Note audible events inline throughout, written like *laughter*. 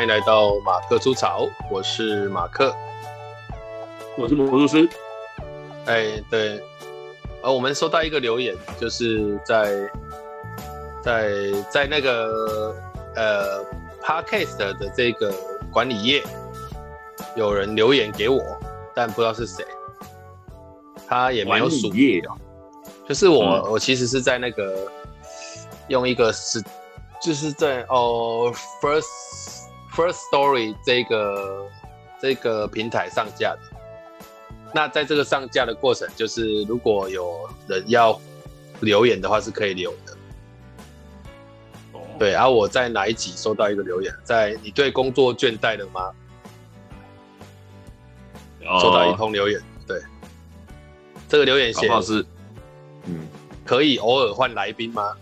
欢迎来到马克出草，我是马克，我是魔术师。哎，对，呃，我们收到一个留言，就是在在在那个呃 Podcast 的这个管理页，有人留言给我，但不知道是谁，他也没有署页啊，就是我，嗯、我其实是在那个用一个是。就是在哦，First First Story 这个这个平台上架的。那在这个上架的过程，就是如果有人要留言的话，是可以留的。哦。对，然后我在哪一集收到一个留言，在你对工作倦怠了吗？哦。收到一通留言，对。这个留言写的是，嗯，可以偶尔换来宾吗？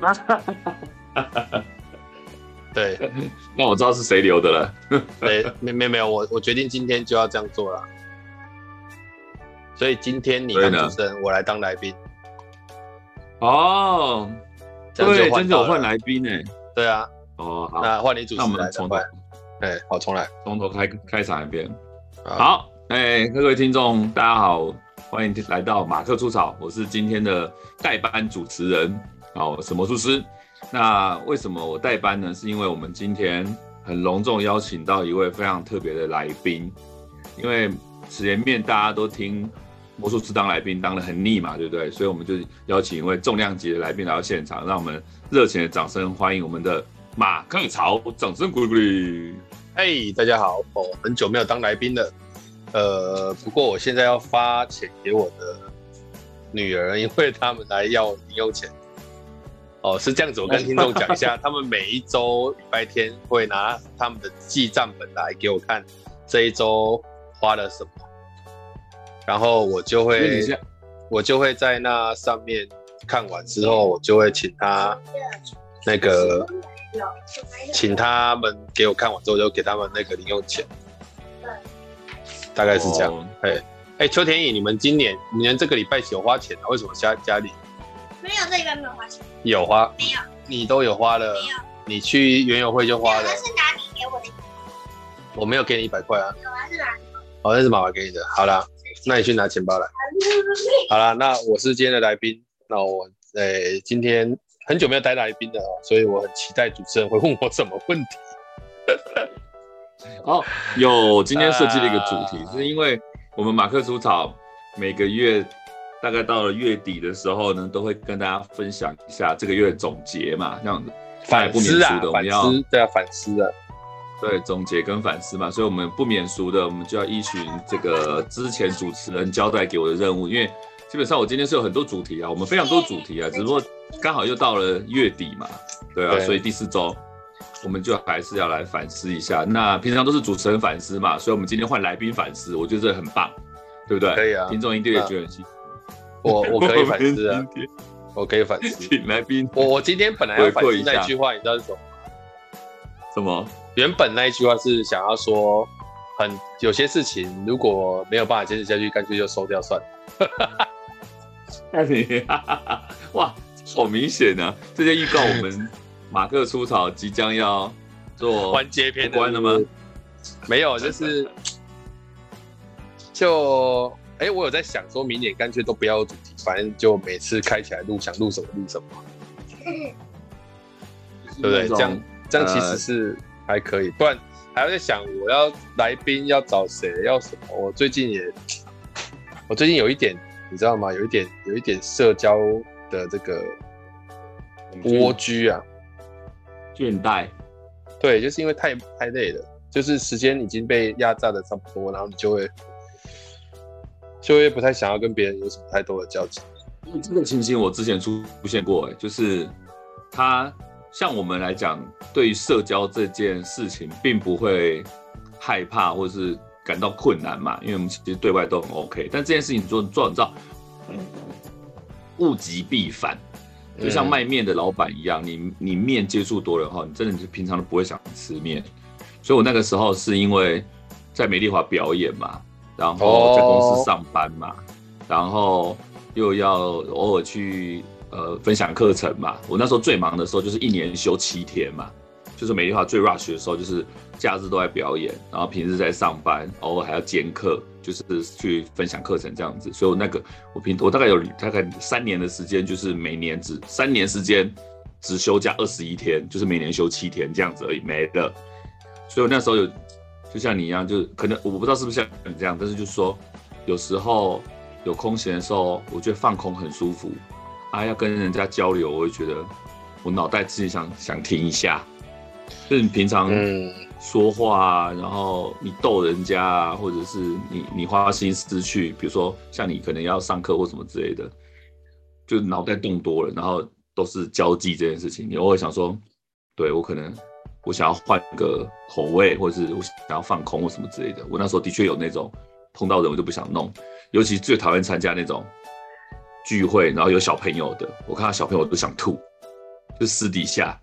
*laughs* 对，*laughs* 那我知道是谁留的了。*laughs* 对，没没没有，我我决定今天就要这样做了。所以今天你当主持人，我来当来宾。哦，对，真的有换来宾呢。对啊。哦，好，那换你主持人。那我们重来。哎，好，重来，从头开开场一遍。好，哎，各位听众，大家好，欢迎来到马克出草，我是今天的代班主持人。好，我是魔术师。那为什么我代班呢？是因为我们今天很隆重邀请到一位非常特别的来宾。因为前面大家都听魔术师当来宾当的很腻嘛，对不对？所以我们就邀请一位重量级的来宾来到现场，让我们热情的掌声欢迎我们的马克潮，掌声鼓励鼓励。嘿，大家好，哦，很久没有当来宾了。呃，不过我现在要发钱给我的女儿，因为他们来要零用钱。哦，是这样子，我跟听众讲一下，他们每一周礼拜天会拿他们的记账本来给我看，这一周花了什么，然后我就会，我就会在那上面看完之后，我就会请他那个，请他们给我看完之后，就给他们那个零用钱，大概是这样。哎、哦，哎，邱田颖，你们今年你们这个礼拜有花钱啊？为什么家家里？没有，这个没有花钱。有花？没有。你都有花了？没有。你去园游会就花了？那是哪里给我的？我没有给你一百块啊。有啊，是哪里？哦，那是妈妈给你的。好啦，那你去拿钱包来。好啦，那我是今天的来宾。那我，诶、欸，今天很久没有带来宾了，所以我很期待主持人会问我什么问题。*laughs* 哦，有，今天设计了一个主题，啊、是因为我们马克吐草每个月。大概到了月底的时候呢，都会跟大家分享一下这个月的总结嘛，这样子反思啊，我们要反思，对啊，反思的，对，总结跟反思嘛，所以我们不免俗的，我们就要依循这个之前主持人交代给我的任务，因为基本上我今天是有很多主题啊，我们非常多主题啊，只不过刚好又到了月底嘛，对啊，对，所以第四周我们就还是要来反思一下。那平常都是主持人反思嘛，所以我们今天换来宾反思，我觉得这很棒，对不对？可以啊，听众一定也觉得很幸福。我 *laughs* 我可以反思啊，我可以反思。请来宾，我我今天本来要反思那句话，你知道是什么吗？什么？原本那一句话是想要说，很有些事情如果没有办法坚持下去，干脆就收掉算了。那你 *laughs* 哇，好明显啊！这就预告我们 *laughs* 马克出草即将要做完结篇关了吗？没有，就是就。哎、欸，我有在想，说明年干脆都不要主题，反正就每次开起来录，想录什么录什么，*laughs* 对不对？这样这样其实是还可以，不然还要在想我要来宾要找谁，要什么。我最近也，我最近有一点，你知道吗？有一点有一点社交的这个蜗居啊，倦怠。对，就是因为太太累了，就是时间已经被压榨的差不多，然后你就会。就也不太想要跟别人有什么太多的交集。这个情形我之前出出现过，哎，就是他像我们来讲，对于社交这件事情，并不会害怕或是感到困难嘛，因为我们其实对外都很 OK。但这件事情做做，你知道，物极必反，就像卖面的老板一样，你你面接触多了哈，你真的是平常都不会想吃面。所以我那个时候是因为在美丽华表演嘛。然后在公司上班嘛，然后又要偶尔去呃分享课程嘛。我那时候最忙的时候就是一年休七天嘛，就是每句话最 rush 的时候，就是假日都在表演，然后平日在上班，偶尔还要兼课，就是去分享课程这样子。所以我那个我平我大概有大概三年的时间，就是每年只三年时间只休假二十一天，就是每年休七天这样子而已，没了。所以我那时候有就像你一样，就是可能我不知道是不是像你这样，但是就是说有时候有空闲的时候，我觉得放空很舒服啊，要跟人家交流，我会觉得。我脑袋自己想想停一下，就是你平常说话啊，然后你逗人家啊，或者是你你花心思去，比如说像你可能要上课或什么之类的，就脑袋动多了，然后都是交际这件事情，你偶尔想说，对，我可能我想要换个口味，或者是我想要放空或什么之类的。我那时候的确有那种碰到人我就不想弄，尤其最讨厌参加那种聚会，然后有小朋友的，我看到小朋友都想吐。就私底下，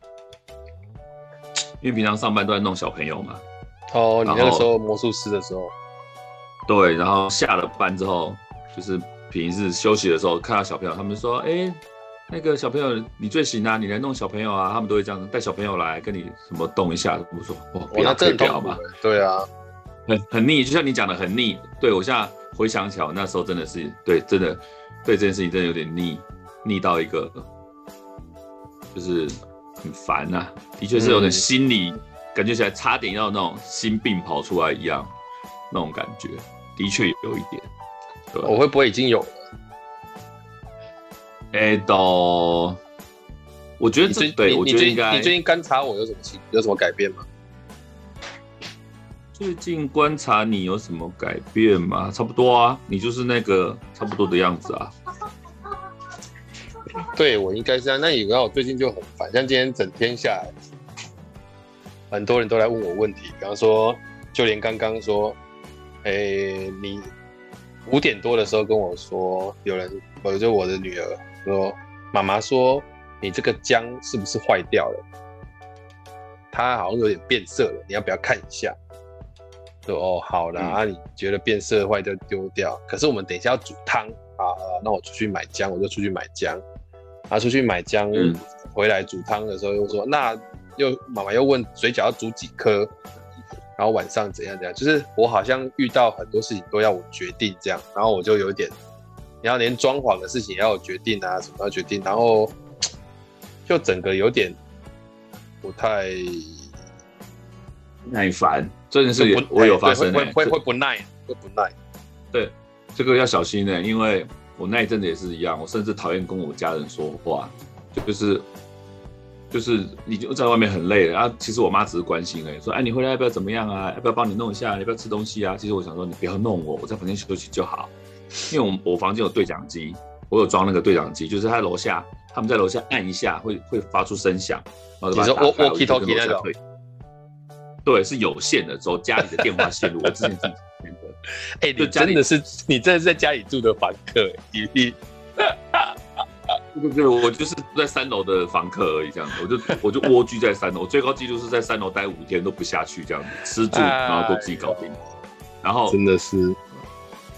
因为平常上班都在弄小朋友嘛。哦，你那个时候魔术师的时候。对，然后下了班之后，就是平日休息的时候，看到小朋友，他们说：“哎、欸，那个小朋友你最行啊，你来弄小朋友啊。”他们都会这样带小朋友来跟你什么动一下。我说：“哇，不要这样嘛。”对啊，很很腻，就像你讲的很腻。对，我现在回想起来，那时候真的是对，真的对这件事情真的有点腻，腻到一个。就是很烦呐、啊，的确是有点心理、嗯、感觉起来差点要那种心病跑出来一样，那种感觉的确有一点。对，我会不会已经有了？哎、欸，都，我觉得这对，我觉得应该。你最近观察我有什么情有什么改变吗？最近观察你有什么改变吗？差不多啊，你就是那个差不多的样子啊。*laughs* 对，我应该是这样。那以后我最近就很烦，像今天整天下来，很多人都来问我问题。比方说，就连刚刚说，哎，你五点多的时候跟我说，有人，我就我的女儿说，妈妈说你这个姜是不是坏掉了？它好像有点变色了，你要不要看一下？说哦，好啦，嗯啊、你觉得变色坏就丢掉。可是我们等一下要煮汤啊，那我出去买姜，我就出去买姜。啊出去买姜，嗯、回来煮汤的时候又说，那又妈妈又问水饺要煮几颗，然后晚上怎样怎样，就是我好像遇到很多事情都要我决定这样，然后我就有点，你要连装潢的事情也要我决定啊，什么要决定，然后就整个有点不太耐烦，真的是我有发生，会会会不耐，会不耐，对，这个要小心的，因为。我那一阵子也是一样，我甚至讨厌跟我家人说话，就是就是你就在外面很累了，然后其实我妈只是关心哎，说哎你回来要不要怎么样啊？要不要帮你弄一下？要不要吃东西啊？其实我想说你不要弄我，我在房间休息就好，因为我我房间有对讲机，我有装那个对讲机，就是他在楼下，他们在楼下按一下会会发出声响，然后就把它打开。我我 key 头个，对，是有线的，走家里的电话线路，我之前是。*laughs* 哎、欸，你真的是你真的是在家里住的房客，你你，*laughs* 对对，我就是住在三楼的房客而已，这样子，我就我就蜗居在三楼，我最高纪录是在三楼待五天都不下去，这样子吃住 *laughs* 然后都自己搞定，然后真的是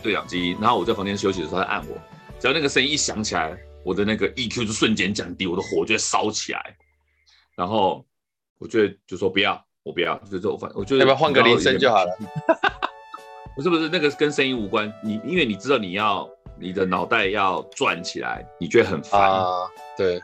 对讲机，然后我在房间休息的时候他按我，只要那个声音一响起来，我的那个 EQ 就瞬间降低，我的火就会烧起来，然后我就就说不要，我不要，就我反我觉得要不要换个铃声就好了。不是不是，那个跟声音无关。你因为你知道你要你的脑袋要转起来，你觉得很烦。啊，对，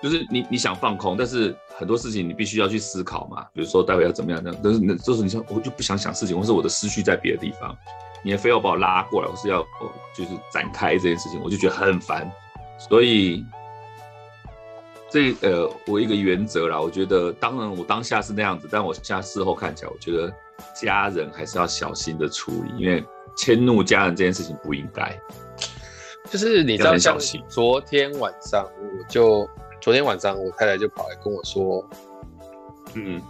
就是你你想放空，但是很多事情你必须要去思考嘛。比如说待会要怎么样这样，但是那就是你想我就不想想事情，或是我的思绪在别的地方，你也非要把我拉过来，我是要就是展开这件事情，我就觉得很烦。所以这呃，我一个原则啦，我觉得当然我当下是那样子，但我现在事后看起来，我觉得。家人还是要小心的处理，因为迁怒家人这件事情不应该。就是你知道，像昨天晚上，我就昨天晚上，我太太就跑来跟我说，嗯，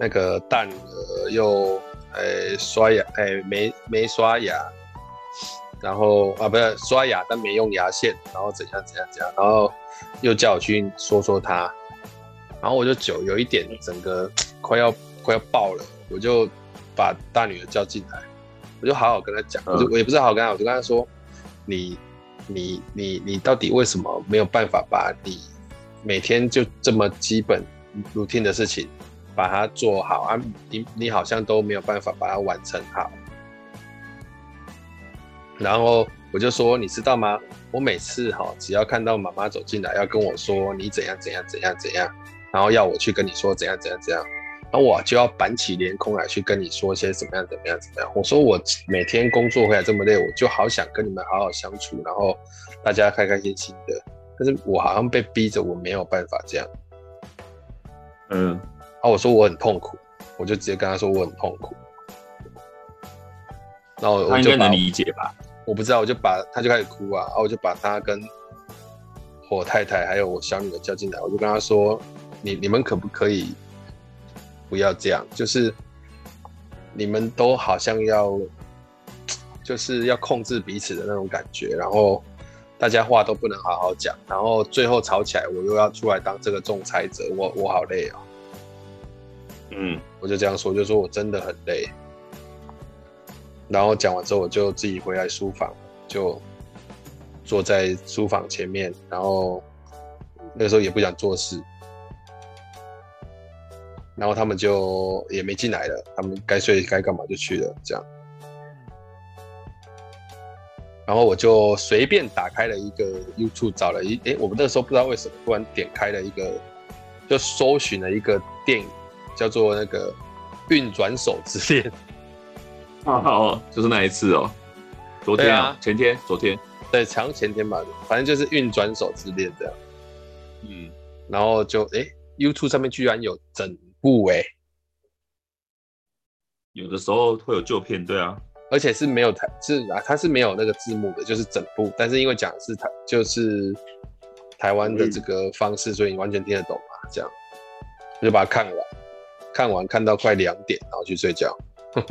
那个大女儿又诶刷牙，诶没没刷牙，然后啊不是刷牙，但没用牙线，然后怎样怎样怎样，然后又叫我去说说他，然后我就酒有一点整个 *tsk* 快要快要爆了。我就把大女儿叫进来，我就好好跟她讲，我就我也不是好好跟她，我就跟她说，你你你你到底为什么没有办法把你每天就这么基本 routine 的事情把它做好啊，你你好像都没有办法把它完成好。然后我就说，你知道吗？我每次哈，只要看到妈妈走进来，要跟我说你怎样怎样怎样怎样，然后要我去跟你说怎样怎样怎样，然后我就要板起脸孔来去跟你说些怎么样怎么样怎么样。我说我每天工作回来这么累，我就好想跟你们好好相处，然后大家开开心心的。但是我好像被逼着，我没有办法这样。嗯，然后我说我很痛苦，我就直接跟他说我很痛苦。然后我就能理解吧？我不知道，我就把他就开始哭啊，然后我就把他跟我太太还有我小女儿叫进来，我就跟他说：“你你们可不可以不要这样？就是你们都好像要就是要控制彼此的那种感觉，然后大家话都不能好好讲，然后最后吵起来，我又要出来当这个仲裁者，我我好累啊。”嗯，我就这样说，就说我真的很累。然后讲完之后，我就自己回来书房，就坐在书房前面。然后那个时候也不想做事，然后他们就也没进来了，他们该睡该干嘛就去了，这样。然后我就随便打开了一个 YouTube，找了一诶，我们那时候不知道为什么突然点开了一个，就搜寻了一个电影，叫做那个《运转手之恋》。哦，就是那一次哦，昨天啊，前天，昨天，对，长前天吧，反正就是运转手之恋这样。嗯，然后就哎，YouTube 上面居然有整部哎，有的时候会有旧片，对啊，而且是没有台，是啊，它是没有那个字幕的，就是整部，但是因为讲的是台，就是台湾的这个方式，所以你完全听得懂嘛，这样，我就把它看完，看完看到快两点，然后去睡觉。*laughs*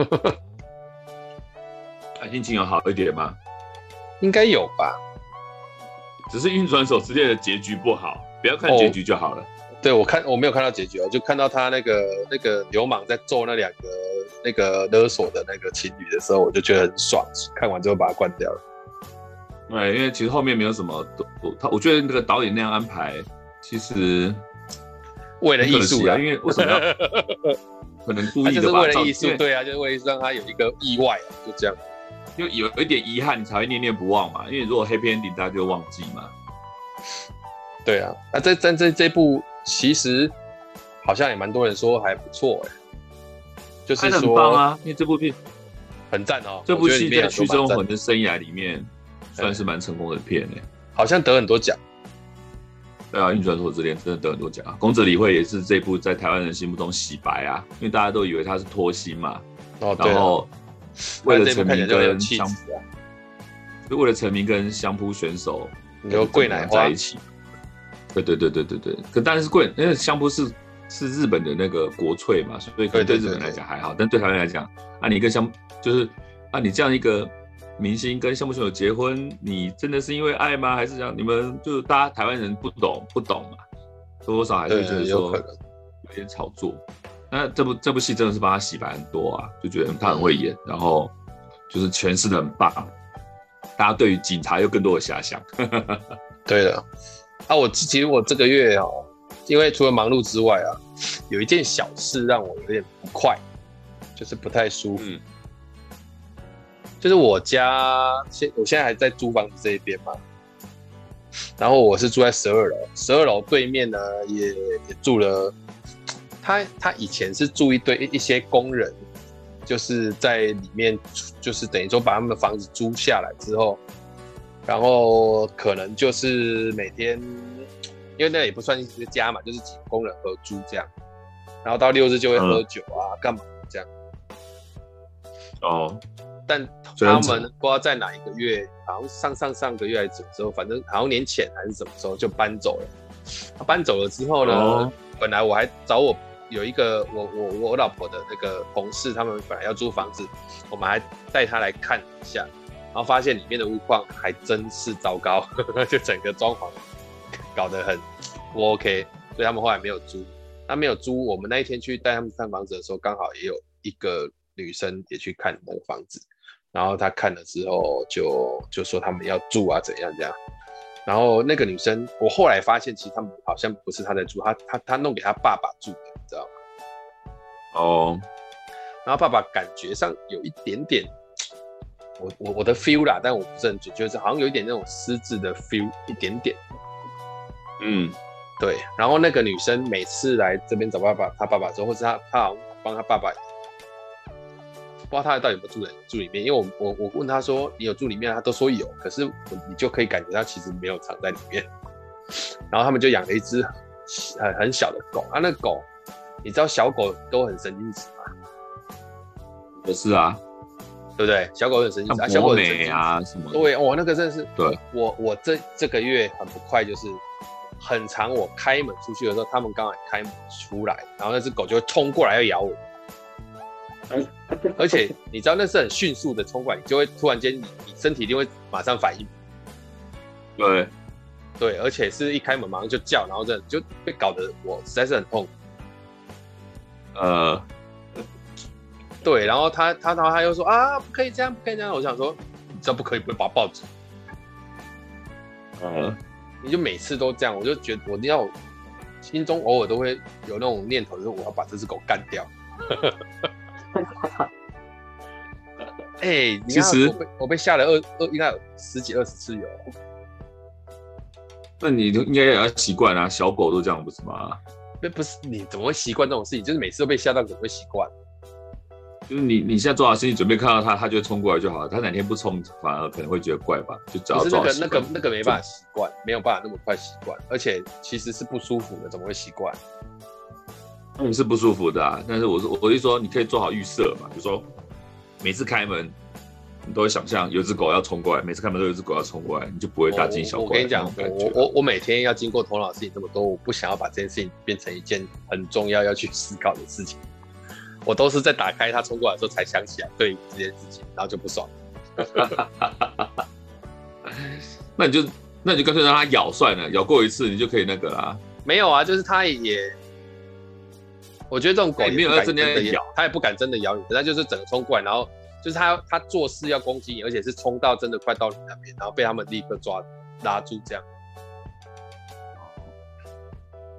心情有好一点吗？应该有吧，只是运转手之恋的结局不好，不要看结局就好了。哦、对，我看我没有看到结局，我就看到他那个那个流氓在揍那两个那个勒索的那个情侣的时候，我就觉得很爽。看完之后把它关掉了。对，因为其实后面没有什么，他我觉得那个导演那样安排，其实为了艺术啊，因为为什么要 *laughs* 可能故意的吧？就是为了艺术，对啊，就是为了让他有一个意外啊，就这样。就有一点遗憾，才会念念不忘嘛。因为如果 happy ending，大家就忘记嘛。对啊，那这这这这部其实好像也蛮多人说还不错哎、欸，就是说很棒啊，因为这部片很赞哦。这部戏在徐中恒的生涯里面算是蛮成功的片哎、欸，好像得很多奖。对啊，《运转手之恋》真的得很多奖啊。宫泽理惠也是这部在台湾人心目中洗白啊，因为大家都以为他是脱星嘛。哦，对。然后为了成名跟相扑，就为了成名跟相扑选手，你说桂乃花在一起。对对对对对对，可当然是桂，因为相扑是是日本的那个国粹嘛，所以可能对日本来讲还好，但对台湾来讲，啊，你跟相就是啊，你这样一个明星跟相扑选手结婚，你真的是因为爱吗？还是讲你们就是大家台湾人不懂不懂嘛？多多少还是觉得说有点炒作。那这部这部戏真的是帮他洗白很多啊，就觉得他很会演，然后就是诠释的很棒，大家对于警察有更多的遐想。*laughs* *laughs* 对的，啊，我其实我这个月哦，因为除了忙碌之外啊，有一件小事让我有点不快，就是不太舒服。嗯、就是我家现我现在还在租房子这一边嘛，然后我是住在十二楼，十二楼对面呢也也住了。他他以前是住一堆一些工人，就是在里面，就是等于说把他们的房子租下来之后，然后可能就是每天，因为那也不算一个家嘛，就是几个工人合租这样，然后到六日就会喝酒啊，干、嗯、嘛这样。哦，但他们不知道在哪一个月，好像上上上个月还是什么时候，反正好像年前还是什么时候就搬走了。他搬走了之后呢，哦、本来我还找我。有一个我我我老婆的那个同事，他们本来要租房子，我们还带他来看一下，然后发现里面的屋况还真是糟糕，呵呵，就整个装潢搞得很不 OK，所以他们后来没有租。他没有租，我们那一天去带他们看房子的时候，刚好也有一个女生也去看那个房子，然后他看了之后就就说他们要住啊怎样怎样。然后那个女生，我后来发现，其实他们好像不是他在住，他他他弄给他爸爸住的，你知道吗？哦，然后爸爸感觉上有一点点，我我我的 feel 啦，但我不是很准确，就是好像有一点那种私自的 feel，一点点。嗯，对。然后那个女生每次来这边找爸爸，他爸爸之后，或是他他好像帮他爸爸。不知道他到底有没有住在住里面，因为我我我问他说，你有住里面，他都说有，可是你就可以感觉到其实没有藏在里面。*laughs* 然后他们就养了一只很很小的狗啊，那狗你知道小狗都很神经质吗？不是啊，对不对？小狗很神经质啊，小狗很神经啊什么？对，哦，那个真的是对。我我这这个月很不快，就是很长我开门出去的时候，他们刚好开门出来，然后那只狗就会冲过来要咬我。而且你知道那是很迅速的冲过来，你就会突然间你你身体一定会马上反应。对，对，而且是一开门马上就叫，然后这就被搞得我实在是很痛。呃，对，然后他他然后他又说啊，不可以这样，不可以这样。我想说，你知道不可以，不会把他抱走。呃，你就每次都这样，我就觉得我一定要心中偶尔都会有那种念头，就是我要把这只狗干掉。*laughs* 哎、欸，其实我被我被吓了二二应该有十几二十次有。那你就应该也要习惯啊，小狗都这样不是吗？那不是你怎么会习惯这种事情？就是每次都被吓到，怎么会习惯？就是你你现在做好心理准备，看到它，它就冲过来就好了。它哪天不冲，反而可能会觉得怪吧？就只要做好习惯。那个那个那个没办法习惯，没有办法那么快习惯，而且其实是不舒服的，怎么会习惯？嗯，是不舒服的啊，但是我说，我就说你可以做好预设嘛，比如说每次开门，你都会想象有只狗要冲过来，每次开门都有只狗要冲过来，你就不会大惊小怪。我跟你讲，我我我每天要经过头脑的事情这么多，我不想要把这件事情变成一件很重要要去思考的事情。我都是在打开它冲过来的时候才想起来对这件事情，然后就不爽。*laughs* 那你就那你就干脆让它咬算了，咬过一次你就可以那个啦。没有啊，就是它也。我觉得这种狗也没有要真的咬，它也不敢真的咬你，它就是整个冲过来，然后就是它它做事要攻击你，而且是冲到真的快到你那边，然后被他们立刻抓拉住这样。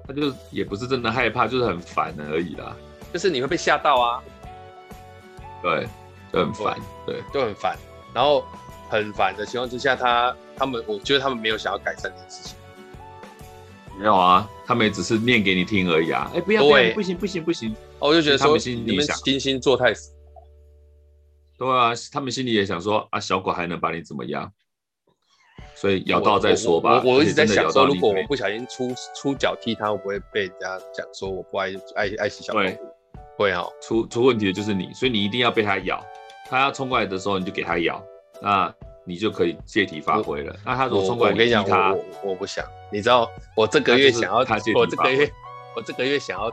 它就也不是真的害怕，就是很烦而已啦。就是你会被吓到啊。对，就很烦，对，就很烦。然后很烦的情况之下，他他们我觉得他们没有想要改善这件事情。没有啊，他们也只是念给你听而已啊！哎，不要，不要，不行，不行，不行！哦，我就觉得说，他们心里你们精心做太死。对啊，他们心里也想说啊，小狗还能把你怎么样？所以咬到再说吧。我我，我，我一直在想说，如果我不小心出出脚踢它，会不会被人家讲说我不爱爱爱惜小狗？对，会啊、哦。出出问题的就是你，所以你一定要被它咬。它要冲过来的时候，你就给它咬。那。你就可以借题发挥了。那他如果冲过来，我跟你讲，我我不想。你知道，我这个月想要，我这个月，我这个月想要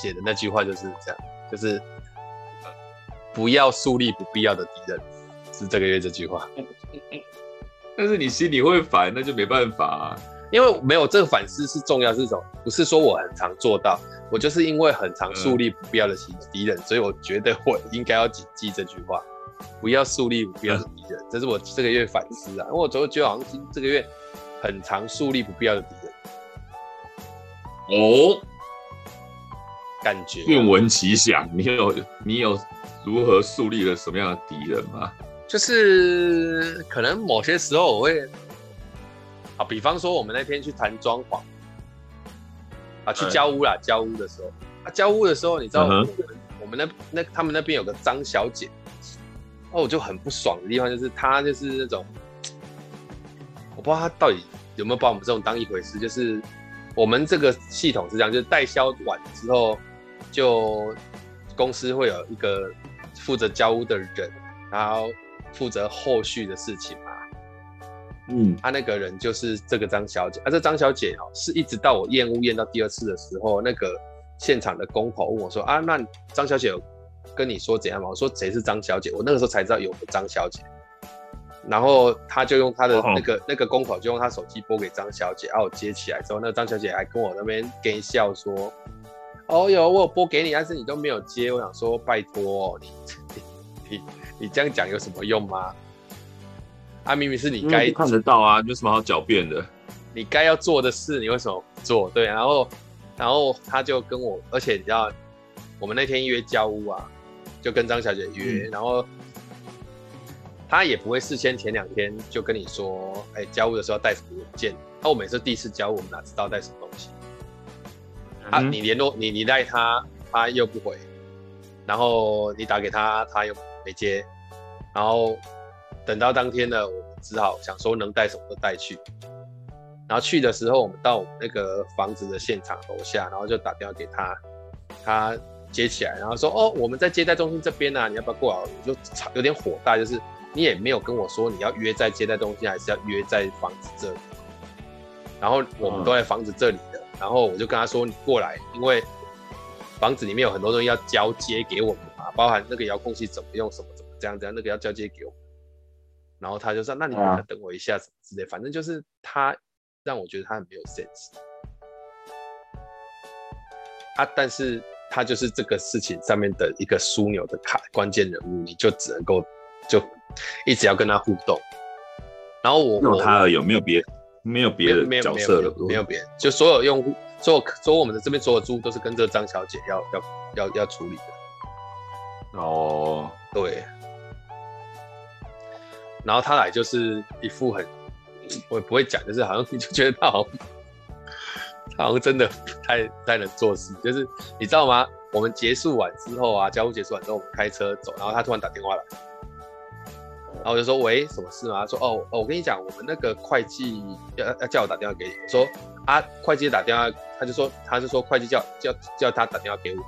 写的那句话就是这样，就是不要树立不必要的敌人，是这个月这句话。*laughs* 但是你心里会烦，那就没办法啊。因为没有这个反思是重要，是种不是说我很常做到，我就是因为很常树立不必要的敌人，所以我觉得我应该要谨记这句话。不要树立不必要的敌人，这是我这个月反思啊。因为我总觉得好像这个月很常树立不必要的敌人。哦，感觉愿闻其详。你有你有如何树立了什么样的敌人吗？就是可能某些时候我会，啊，比方说我们那天去谈装潢，啊，去交屋啦，交屋的时候，啊，交屋的时候，你知道我们、嗯、我们那那他们那边有个张小姐。哦，我就很不爽的地方就是他就是那种，我不知道他到底有没有把我们这种当一回事。就是我们这个系统是这样，就是代销完之后，就公司会有一个负责交屋的人，然后负责后续的事情嘛。嗯，他那个人就是这个张小姐，啊，这张小姐哦，是一直到我验屋验到第二次的时候，那个现场的工头问我说啊，那张小姐有。跟你说怎样嘛？我说谁是张小姐？我那个时候才知道有个张小姐，然后他就用他的那个、哦、那个公口，就用他手机拨给张小姐，然后我接起来之后，那个张小姐还跟我那边跟笑说：“哦哟，我有拨给你，但是你都没有接。”我想说，拜托你你 *laughs* 你，你这样讲有什么用吗？啊，明明是你该看得到啊，有什么好狡辩的？你该要做的事，你为什么不做？对，然后然后他就跟我，而且你知道。我们那天约交屋啊，就跟张小姐约，嗯、然后她也不会事先前两天就跟你说，哎，交屋的时候带什么文件。那、啊、我每次第一次交屋，我们哪知道带什么东西？啊，你联络你你带他，他又不回，然后你打给他，他又没接，然后等到当天呢，我们只好想说能带什么都带去。然后去的时候，我们到我们那个房子的现场楼下，然后就打电话给他，他接起来，然后说：“哦，我们在接待中心这边呢、啊，你要不要过来？”我就有点火大，就是你也没有跟我说你要约在接待中心，还是要约在房子这里。然后我们都在房子这里的，然后我就跟他说：“你过来，因为房子里面有很多东西要交接给我们嘛，包含那个遥控器怎么用，什么怎么这样这样，那个要交接给我们。”然后他就说：“那你等我一下，什么之类，反正就是他。”让我觉得他很没有 sense，啊，但是他就是这个事情上面的一个枢纽的卡关键人物，你就只能够就一直要跟他互动。然后我，有他而，有没有别没有别的角色了？没有别人，就所有用户，所有所有我们的这边所有租都是跟这个张小姐要要要要处理的。哦，对。然后他来就是一副很。我也不会讲，就是好像你就觉得他好像，他好像真的不太太能做事。就是你知道吗？我们结束完之后啊，交互结束完之后，我们开车走，然后他突然打电话来，然后我就说：“喂，什么事吗？”他说：“哦，哦，我跟你讲，我们那个会计要要叫我打电话给你。”说：“啊，会计打电话，他就说他就说会计叫叫叫他打电话给我。”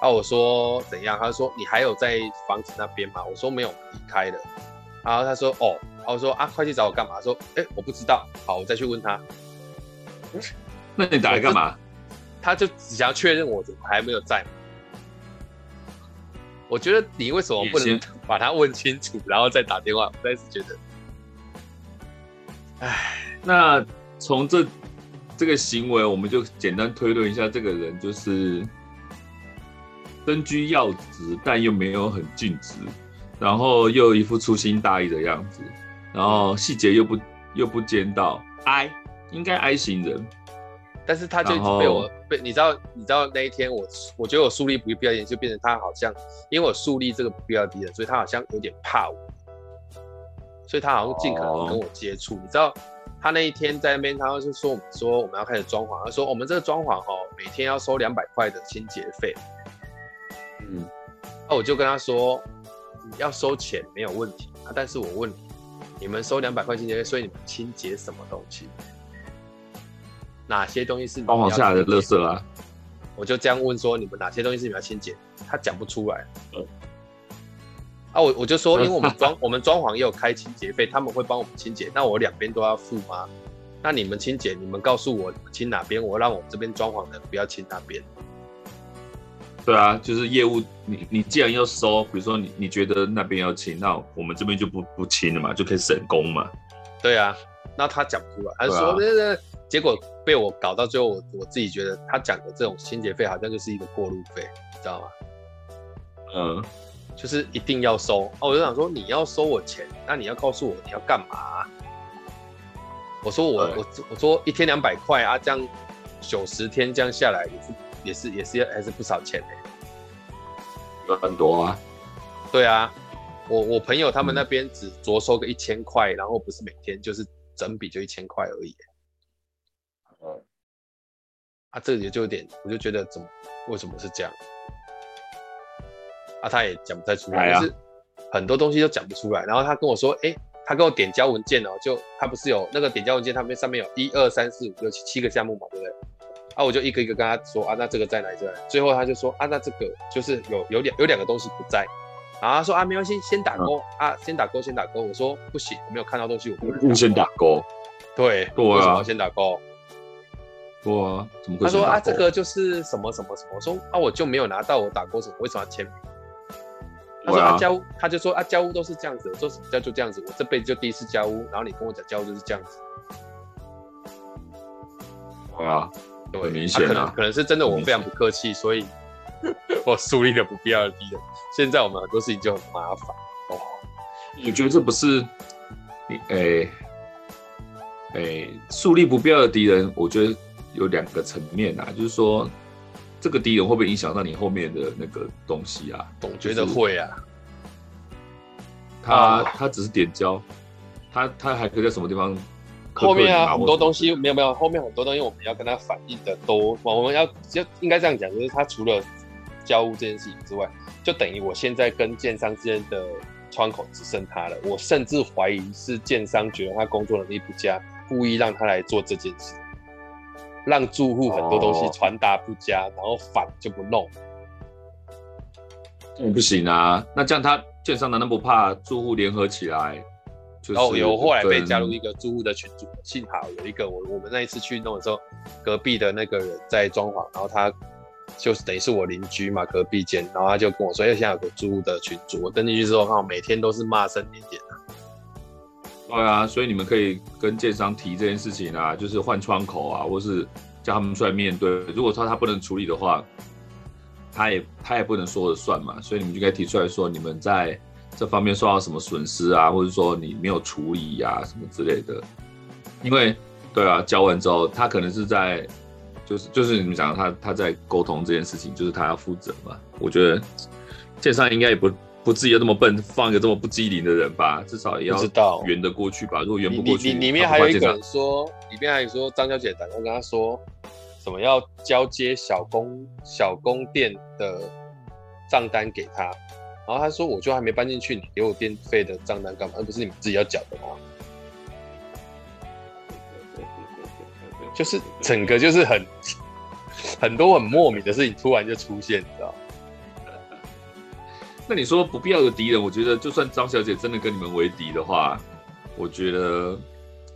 啊，我说怎样？他说：“你还有在房子那边吗？”我说：“没有，离开了。”然后他说：“哦。”我说啊，会计找我干嘛？说，哎、我不知道。好，我再去问他。那你打来干嘛？他就只想要确认我还没有在。我觉得你为什么不能把他问清楚，然后再打电话？我实在是觉得，哎，那从这这个行为，我们就简单推论一下，这个人就是身居要职，但又没有很尽职，然后又一副粗心大意的样子。然后细节又不又不兼到 I 应该 I 型人，但是他就被我被你知道你知道那一天我我觉得我树立不必要敌人，就变成他好像因为我树立这个不必要敌人，所以他好像有点怕我，所以他好像尽可能跟我接触。Oh. 你知道他那一天在那边，他就是说我们说我们要开始装潢，他说我们这个装潢哦每天要收两百块的清洁费。嗯，那我就跟他说你要收钱没有问题啊，但是我问你。你们收两百块清洁费，所以你们清洁什么东西？哪些东西是装潢下来的垃圾啊？我就这样问说，你们哪些东西是你们要清洁？他讲不出来。嗯。啊，我我就说，因为我们装 *laughs* 我们装潢也有开清洁费，他们会帮我们清洁，那我两边都要付吗？那你们清洁，你们告诉我你们清哪边，我让我们这边装潢的不要清那边。对啊，就是业务，你你既然要收，比如说你你觉得那边要清，那我们这边就不不清了嘛，就可以省工嘛。对啊，那他讲不出来，他说那个、啊、结果被我搞到最后，我我自己觉得他讲的这种清洁费好像就是一个过路费，你知道吗？嗯，就是一定要收。哦，我就想说你要收我钱，那你要告诉我你要干嘛？我说我我我说一天两百块啊，这样九十天这样下来也是。也是也是要还是不少钱呢、欸，有很多啊。对啊，我我朋友他们那边只着收个一千块，然后不是每天就是整笔就一千块而已、欸。嗯，啊，这也就有点，我就觉得怎么为什么是这样？啊，他也讲不太出来，就是很多东西都讲不出来。然后他跟我说，哎、欸，他给我点交文件哦、喔，就他不是有那个点交文件，他们上面有一二三四五六七七个项目嘛，对不对？啊，我就一个一个跟他说啊，那这个在哪里？在哪里？最后他就说啊，那这个就是有有两有两个东西不在。然后他说啊，没关系，先打勾、嗯、啊，先打勾，先打勾。我说不行，我没有看到东西，我不能先打勾。对，对啊，先打勾？对啊，怎么他说啊，这个就是什么什么什么。我说啊，我就没有拿到，我打勾什么？为什么要签名？他说啊，交屋，他就说啊，交屋都是这样子。我说什么叫就这样子？我这辈子就第一次交屋，然后你跟我讲交屋就是这样子。对啊。对，很明显啊，可能可能是真的，我非常不客气，所以 *laughs* 我树立了不必要的敌人。现在我们很多事情就很麻烦哦。我觉得这不是你诶诶树立不必要的敌人？我觉得有两个层面啊，就是说这个敌人会不会影响到你后面的那个东西啊？我觉得会啊。他、啊、他只是点胶，他他还可以在什么地方？后面啊，很多东西没有没有，后面很多东西我们要跟他反映的多，我们要就应该这样讲，就是他除了交屋这件事情之外，就等于我现在跟建商之间的窗口只剩他了。我甚至怀疑是建商觉得他工作能力不佳，故意让他来做这件事，让住户很多东西传达不佳，哦、然后反就不弄。嗯，不行啊，那这样他券商难道不怕住户联合起来？然后有后来被加入一个租户的群组，幸好有一个我我们那一次去弄的时候，隔壁的那个人在装潢，然后他就是等于是我邻居嘛，隔壁间，然后他就跟我说，哎，现在有个租屋的群组，我登进去之后，看我每天都是骂声连连啊。对啊，所以你们可以跟建商提这件事情啊，就是换窗口啊，或是叫他们出来面对。如果说他不能处理的话，他也他也不能说了算嘛，所以你们就该提出来说，你们在。这方面受到什么损失啊，或者说你没有处理呀、啊，什么之类的？因为对啊，交完之后他可能是在，就是就是你们讲他他在沟通这件事情，就是他要负责嘛。我觉得建商应该也不不至于那么笨，放一个这么不机灵的人吧，至少也要圆得过去吧。如果圆不过去，你里面还有一个人说，里面还有说张小姐打电话跟他说，什么要交接小宫小供电的账单给他。然后他说：“我就还没搬进去，你给我电费的账单干嘛？而不是你们自己要缴的吗？”就是整个就是很 *laughs* 很多很莫名的事情突然就出现，你知道？那你说不必要的敌人，我觉得就算张小姐真的跟你们为敌的话，我觉得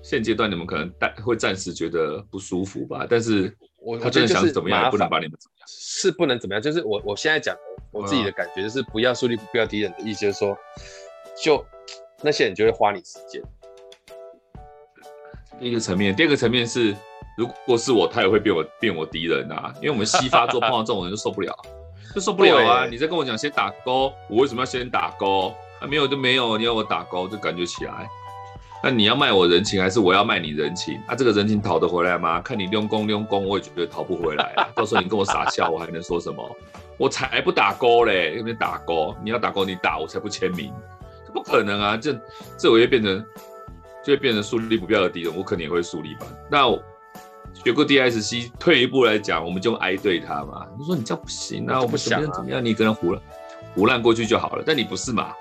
现阶段你们可能暂会暂时觉得不舒服吧。但是我他真的想怎么样，也不能把你们怎么样，是不能怎么样。就是我我现在讲。我自己的感觉就是不要树立不必要敌人的意思，就是说，就那些人就会花你时间。第一个层面，第二个层面是，如果是我，他也会变我变我敌人啊，因为我们西发做碰到这种人就受不了，就受不了啊！你在跟我讲先打勾，我为什么要先打勾？啊，没有就没有，你要我打勾就感觉起来。那你要卖我人情，还是我要卖你人情？啊，这个人情讨得回来吗？看你用功用功，我也觉得讨不回来啊。*laughs* 到时候你跟我傻笑，我还能说什么？我才不打勾嘞，有没有打勾？你要打勾，你打，我才不签名，这不可能啊！这这我会变成，就会变成树立不必要的敌人，我肯定也会树立吧。那学过 DSC，退一步来讲，我们就哀对他嘛。你说你这样不行啊，我不想怎么样？你跟他胡了，胡乱过去就好了。但你不是嘛？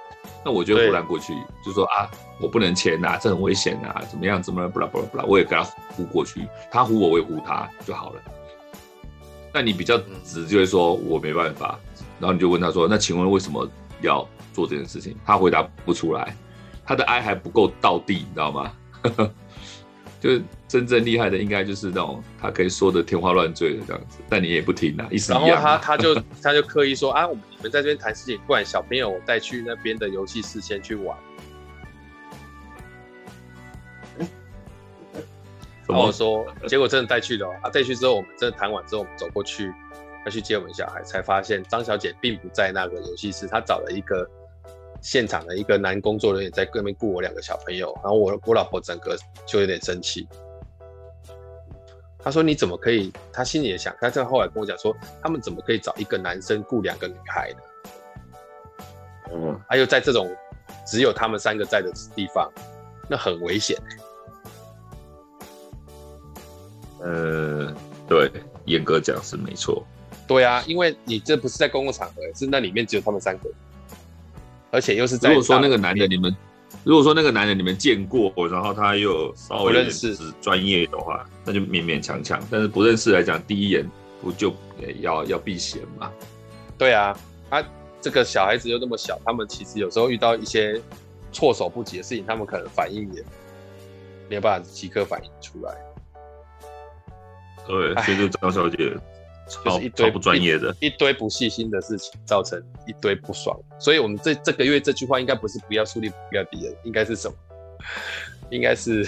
那我就胡乱过去，就说啊，我不能签啊，这很危险啊，怎么样？怎么不啦不啦不啦，我也跟他胡过去，他胡我，我也胡他就好了。那你比较直，就会说我没办法，然后你就问他说：“那请问为什么要做这件事情？”他回答不出来，他的哀还不够到地，你知道吗？就是真正厉害的，应该就是那种他可以说的天花乱坠的这样子，但你也不听啊。然后他他就 *laughs* 他就刻意说啊，我们你们在这边谈事情，不然小朋友我带去那边的游戏室先去玩。然后说，结果真的带去了啊！带去之后，我们真的谈完之后，我们走过去要去接我们小孩，才发现张小姐并不在那个游戏室，她找了一个现场的一个男工作人员在对面雇我两个小朋友。然后我我老婆整个就有点生气，她说：“你怎么可以？”她心里也想，她在后来跟我讲说：“他们怎么可以找一个男生雇两个女孩呢？”嗯，还有在这种只有他们三个在的地方，那很危险。呃，对，严格讲是没错。对啊，因为你这不是在公共场合，是那里面只有他们三个，而且又是在。如果说那个男的你们，如果说那个男的你们见过，然后他又稍微认识专业的话，那就勉勉强强。但是不认识来讲，第一眼不就要要避嫌嘛？对啊，他这个小孩子又那么小，他们其实有时候遇到一些措手不及的事情，他们可能反应也没有办法即刻反应出来。对，所以就张小姐超就是一堆不专业的一，一堆不细心的事情，造成一堆不爽。所以，我们这这个月这句话应该不是不要树立不要敌人，应该是什么？应该是，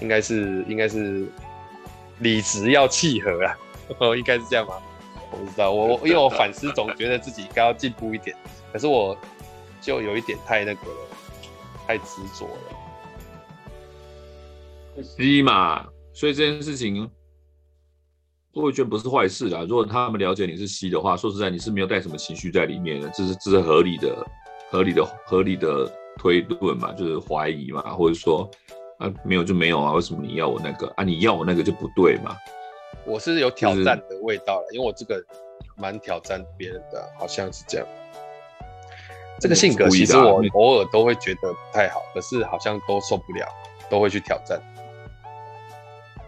应该是，应该是理直要气和啊！哦，*laughs* 应该是这样吗？我不知道，我我因为我反思，总觉得自己应该要进步一点，可是我就有一点太那个了，太执着了。一嘛，所以这件事情我会觉得不是坏事啦。如果他们了解你是 C 的话，说实在，你是没有带什么情绪在里面的，这是这是合理的、合理的、合理的推论嘛，就是怀疑嘛，或者说啊没有就没有啊，为什么你要我那个啊？你要我那个就不对嘛？我是有挑战的味道了，因为我这个蛮挑战别人的，好像是这样。这个性格其实我偶尔都会觉得不太好，可是好像都受不了，都会去挑战。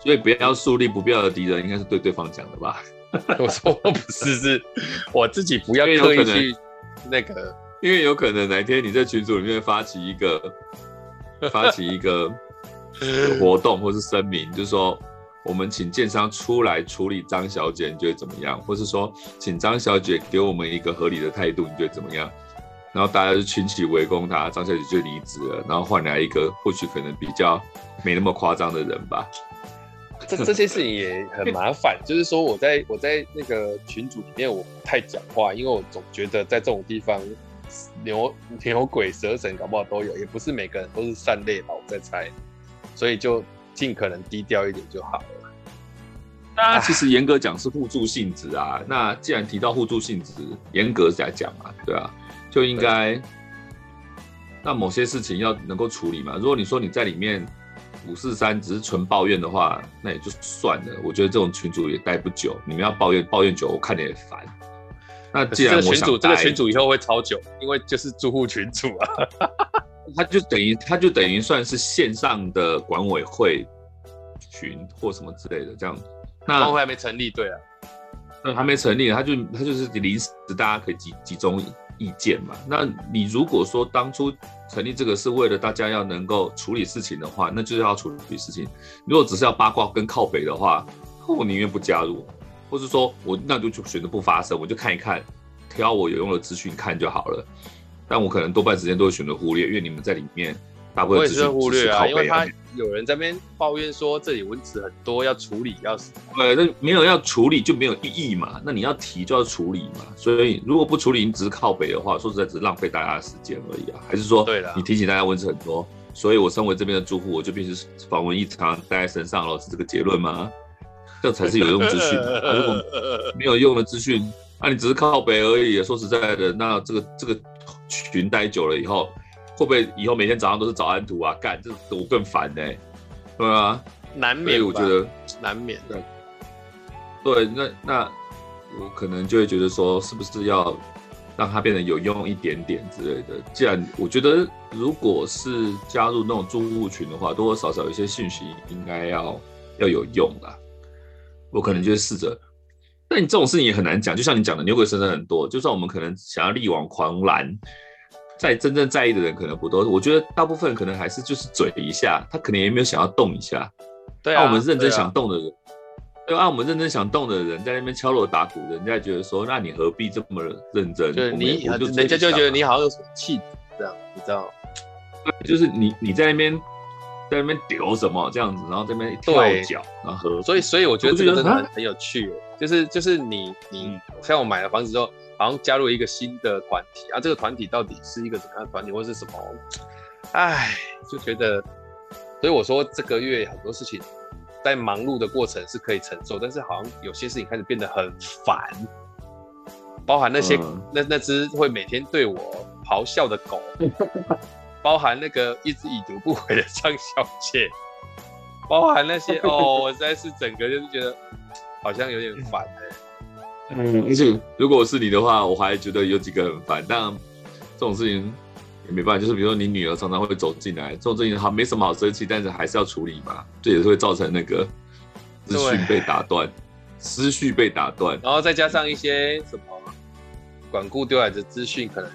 所以不要树立不必要的敌人，应该是对对方讲的吧？*laughs* 我说不是，是我自己不要刻意去那个，因为有可能哪天你在群组里面发起一个 *laughs* 发起一个活动或是声明，就是说我们请建商出来处理张小姐，你觉得怎么样？或是说请张小姐给我们一个合理的态度，你觉得怎么样？然后大家就群起围攻他，张小姐就离职了，然后换来一个或许可能比较没那么夸张的人吧。这 *laughs* 这些事情也很麻烦，就是说我在我在那个群组里面我不太讲话，因为我总觉得在这种地方牛牛鬼蛇神搞不好都有，也不是每个人都是善类吧，我在猜，所以就尽可能低调一点就好了。那其实严格讲是互助性质啊，那既然提到互助性质，严格来讲啊，对啊，就应该那某些事情要能够处理嘛。如果你说你在里面。五四三只是纯抱怨的话，那也就算了。我觉得这种群主也待不久。你们要抱怨抱怨久，我看你也烦。那既然我想这个群主，这个群组以后会超久，因为就是住户群主啊。*laughs* 他就等于他就等于算是线上的管委会群或什么之类的这样。那管委会还没成立，对啊，那还没成立，他就他就是临时大家可以集集中意见嘛。那你如果说当初。成立这个是为了大家要能够处理事情的话，那就是要处理事情。如果只是要八卦跟靠北的话，我宁愿不加入，或是说我那就就选择不发声，我就看一看，挑我有用的资讯看就好了。但我可能多半时间都会选择忽略，因为你们在里面。我也是忽略啊，因为他有人在那边抱怨说这里蚊子很多，要处理要死。呃，那没有要处理就没有意义嘛。那你要提就要处理嘛。所以如果不处理，你只是靠北的话，说实在只是浪费大家的时间而已啊。还是说，对了，你提醒大家蚊子很多，所以我身为这边的住户，我就必须防蚊异常带在身上了，是这个结论吗？这才是有用资讯。如果没有用的资讯，那、啊、你只是靠北而已。说实在的，那这个这个群待久了以后。会不会以后每天早上都是早安图啊？干，这我更烦呢、欸。对啊，难免。所以我觉得难免。对，对，那那我可能就会觉得说，是不是要让它变得有用一点点之类的？既然我觉得，如果是加入那种住户群的话，多多少少有些信息应该要要有用啦。我可能就会试着。但你这种事情也很难讲，就像你讲的，牛鬼蛇神很多。就算我们可能想要力挽狂澜。在真正在意的人可能不多，我觉得大部分可能还是就是嘴一下，他可能也没有想要动一下。对啊，那我们认真想动的人，对啊，我们认真想动的人在那边敲锣打鼓，人家觉得说，那你何必这么认真？对你，人家就觉得你好像有什么气质这样，你知道？对，就是你你在那边在那边丢什么这样子，然后在那边跳脚，然后所以所以我觉得这个真的很很有趣，就是就是你你像我买了房子之后。好像加入一个新的团体。啊，这个团体到底是一个怎么样的团体，或是什么？唉，就觉得，所以我说这个月很多事情在忙碌的过程是可以承受，但是好像有些事情开始变得很烦，包含那些、嗯、那那只会每天对我咆哮的狗，*laughs* 包含那个一直已读不回的张小姐，包含那些哦，我实在是整个就是觉得好像有点烦哎、欸。嗯，而且如果我是你的话，我还觉得有几个很烦。但这种事情也没办法，就是比如说你女儿常常会走进来，这种事情好没什么好生气，但是还是要处理嘛。这也是会造成那个资讯被打断，思绪被打断，然后再加上一些什么管顾丢来的资讯，可能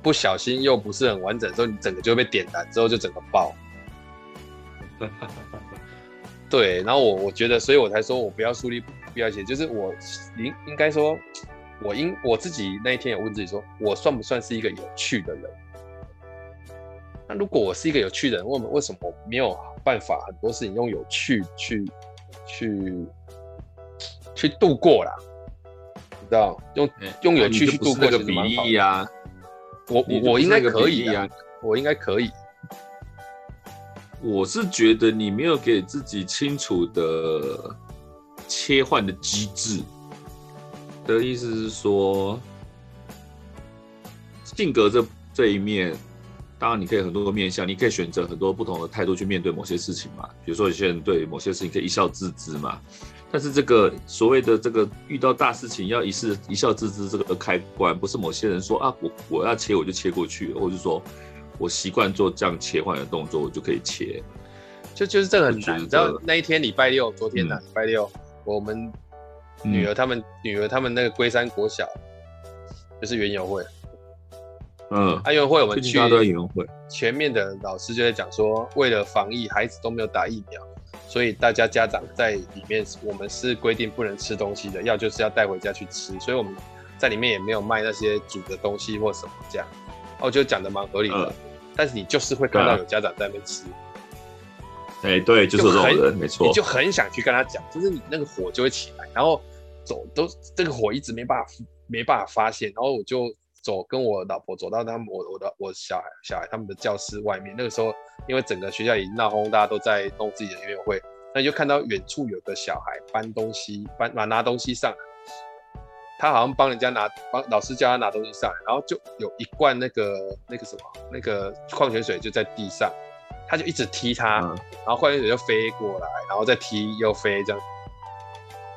不小心又不是很完整之后，你整个就会被点燃，之后就整个爆。*laughs* 对，然后我我觉得，所以我才说我不要树立。不要写，就是我应应该说，我应我自己那一天也问自己说，我算不算是一个有趣的人？那如果我是一个有趣的人，为什么为什么我没有办法很多事情用有趣去去去度过啦？你知道，用用有趣去度过这个比例啊？我我我应该可以啊，我应该可以。我是觉得你没有给自己清楚的。切换的机制的意思是说，性格这这一面，当然你可以很多个面向，你可以选择很多不同的态度去面对某些事情嘛。比如说有些人对某些事情可以一笑置之嘛，但是这个所谓的这个遇到大事情要一试一笑置之这个开关，不是某些人说啊，我我要切我就切过去，或者说我习惯做这样切换的动作，我就可以切。就就是这个很难，你知道那一天礼拜六，昨天呢、啊、礼、嗯、拜六，我们女儿他们、嗯、女儿他们那个龟山国小就是园游会，嗯，啊园游会我们去园游会，前面的老师就在讲说，为了防疫，孩子都没有打疫苗，所以大家家长在里面，我们是规定不能吃东西的，要就是要带回家去吃，所以我们在里面也没有卖那些煮的东西或什么这样，哦，就讲的蛮合理的、嗯，但是你就是会看到有家长在那边吃。哎、欸，对，就是这种人，没错。你就很想去跟他讲，就是你那个火就会起来，然后走都这个火一直没办法没办法发现，然后我就走跟我老婆走到他们我我的我小孩小孩他们的教室外面，那个时候因为整个学校已经闹哄，大家都在弄自己的音乐会，那你就看到远处有个小孩搬东西搬拿拿东西上来，他好像帮人家拿帮老师叫他拿东西上来，然后就有一罐那个那个什么那个矿泉水就在地上。他就一直踢他，嗯、然后矿泉水就飞过来，然后再踢又飞这样，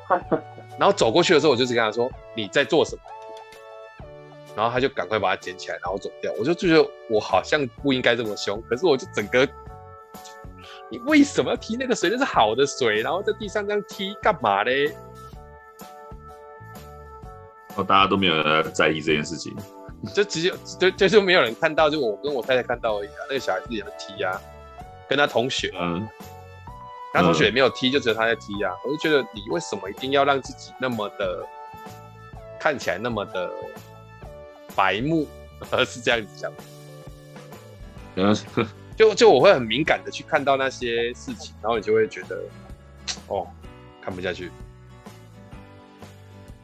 *laughs* 然后走过去的时候，我就是跟他说：“你在做什么？”然后他就赶快把它捡起来，然后走掉。我就觉得我好像不应该这么凶，可是我就整个，你为什么要踢那个水？那是好的水，然后在地上这样踢干嘛嘞？哦，大家都没有人在意这件事情，就直接就就就没有人看到，就我跟我太太看到而已啊。那个小孩子也在踢啊。跟他同学，嗯，他同学也没有踢，就只有他在踢啊。我就觉得你为什么一定要让自己那么的看起来那么的白目？*laughs* 是这样子讲，嗯，就就我会很敏感的去看到那些事情，然后你就会觉得，哦，看不下去。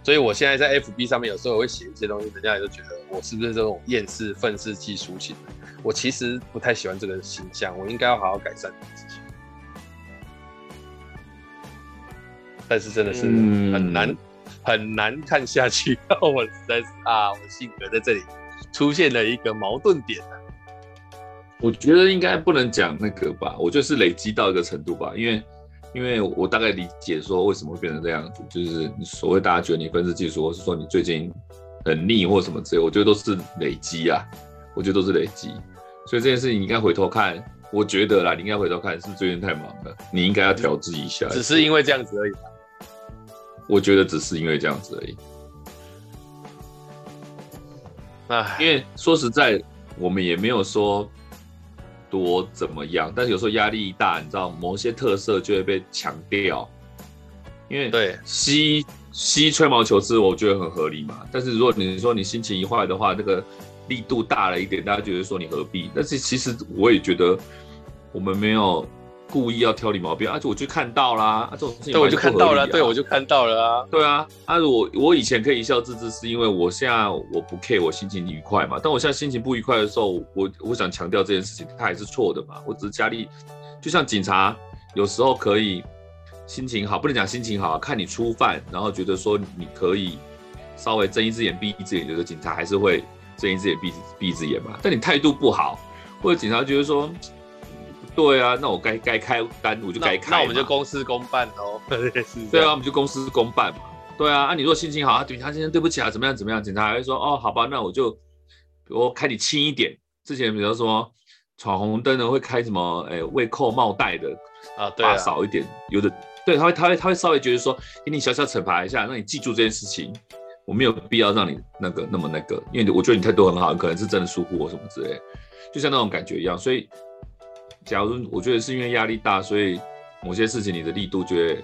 所以我现在在 FB 上面有时候我会写一些东西，人家也都觉得我是不是这种厌世愤世嫉俗型的。我其实不太喜欢这个形象，我应该要好好改善自己。但是真的是很难、嗯、很难看下去，*laughs* 我实在是啊，我性格在这里出现了一个矛盾点。我觉得应该不能讲那个吧，我就是累积到一个程度吧，因为。因为我大概理解说为什么会变成这样子，就是所谓大家觉得你愤世嫉俗，或是说你最近很腻或什么之类，我觉得都是累积啊，我觉得都是累积。所以这件事情你应该回头看，我觉得啦，你应该回头看是不是最近太忙了，你应该要调制一下。只是因为这样子而已。我觉得只是因为这样子而已。唉，因为说实在，我们也没有说。多怎么样？但是有时候压力一大，你知道某些特色就会被强调。因为对吸吸吹毛求疵，我觉得很合理嘛。但是如果你说你心情一坏的话，这个力度大了一点，大家觉得说你何必？但是其实我也觉得我们没有。故意要挑你毛病，而、啊、且我就看到啦，啊，这种事情、啊、对我就看到了，对我就看到了啊，对啊，啊，我我以前可以一笑置之，是因为我现在我不 care，我心情愉快嘛。但我现在心情不愉快的时候，我我想强调这件事情，它还是错的嘛。我只是加力，就像警察有时候可以心情好，不能讲心情好，看你初犯，然后觉得说你可以稍微睁一只眼闭一只眼，觉得警察还是会睁一只眼闭闭一只眼嘛。但你态度不好，或者警察觉得说。对啊，那我该该开单我就该开那，那我们就公事公办哦。对啊，我们就公事公办嘛。对啊，啊，你如果心情好，警察先生对不起啊，怎么样怎么样？警察还会说哦，好吧，那我就我开你轻一点。之前比如说闯红灯的会开什么？哎，未扣帽带的啊，对啊，少一点。有的对他会他会他会稍微觉得说给你小小惩罚一下，让你记住这件事情。我没有必要让你那个那么那个，因为我觉得你态度很好，可能是真的疏忽我什么之类，就像那种感觉一样，所以。假如我觉得是因为压力大，所以某些事情你的力度觉得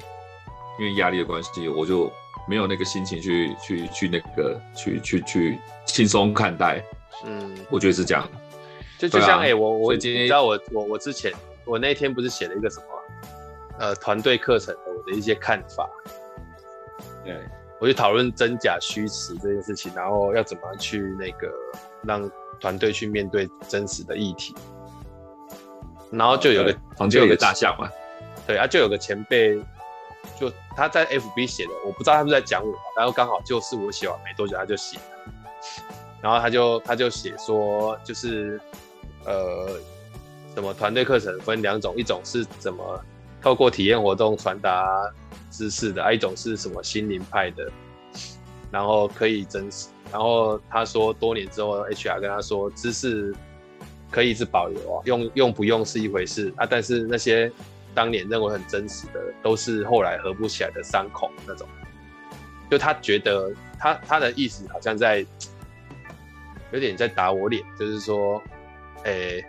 因为压力的关系，我就没有那个心情去去去那个去去去轻松看待。嗯，我觉得是这样。就就像哎、啊欸，我我今天你知道我我我之前我那天不是写了一个什么呃团队课程的我的一些看法。对，我就讨论真假虚实这件事情，然后要怎么去那个让团队去面对真实的议题。然后就有个，房间有个大象嘛，对啊，就有个前辈就他在 FB 写的，我不知道他是在讲我，然后刚好就是我写完没多久他就写了，然后他就他就写说就是呃什么团队课程分两种，一种是怎么透过体验活动传达知识的，啊一种是什么心灵派的，然后可以真实，然后他说多年之后 HR 跟他说知识可以一直保留啊，用用不用是一回事啊，但是那些。当年认为很真实的，都是后来合不起来的伤口那种。就他觉得他他的意思好像在有点在打我脸，就是说，哎、欸，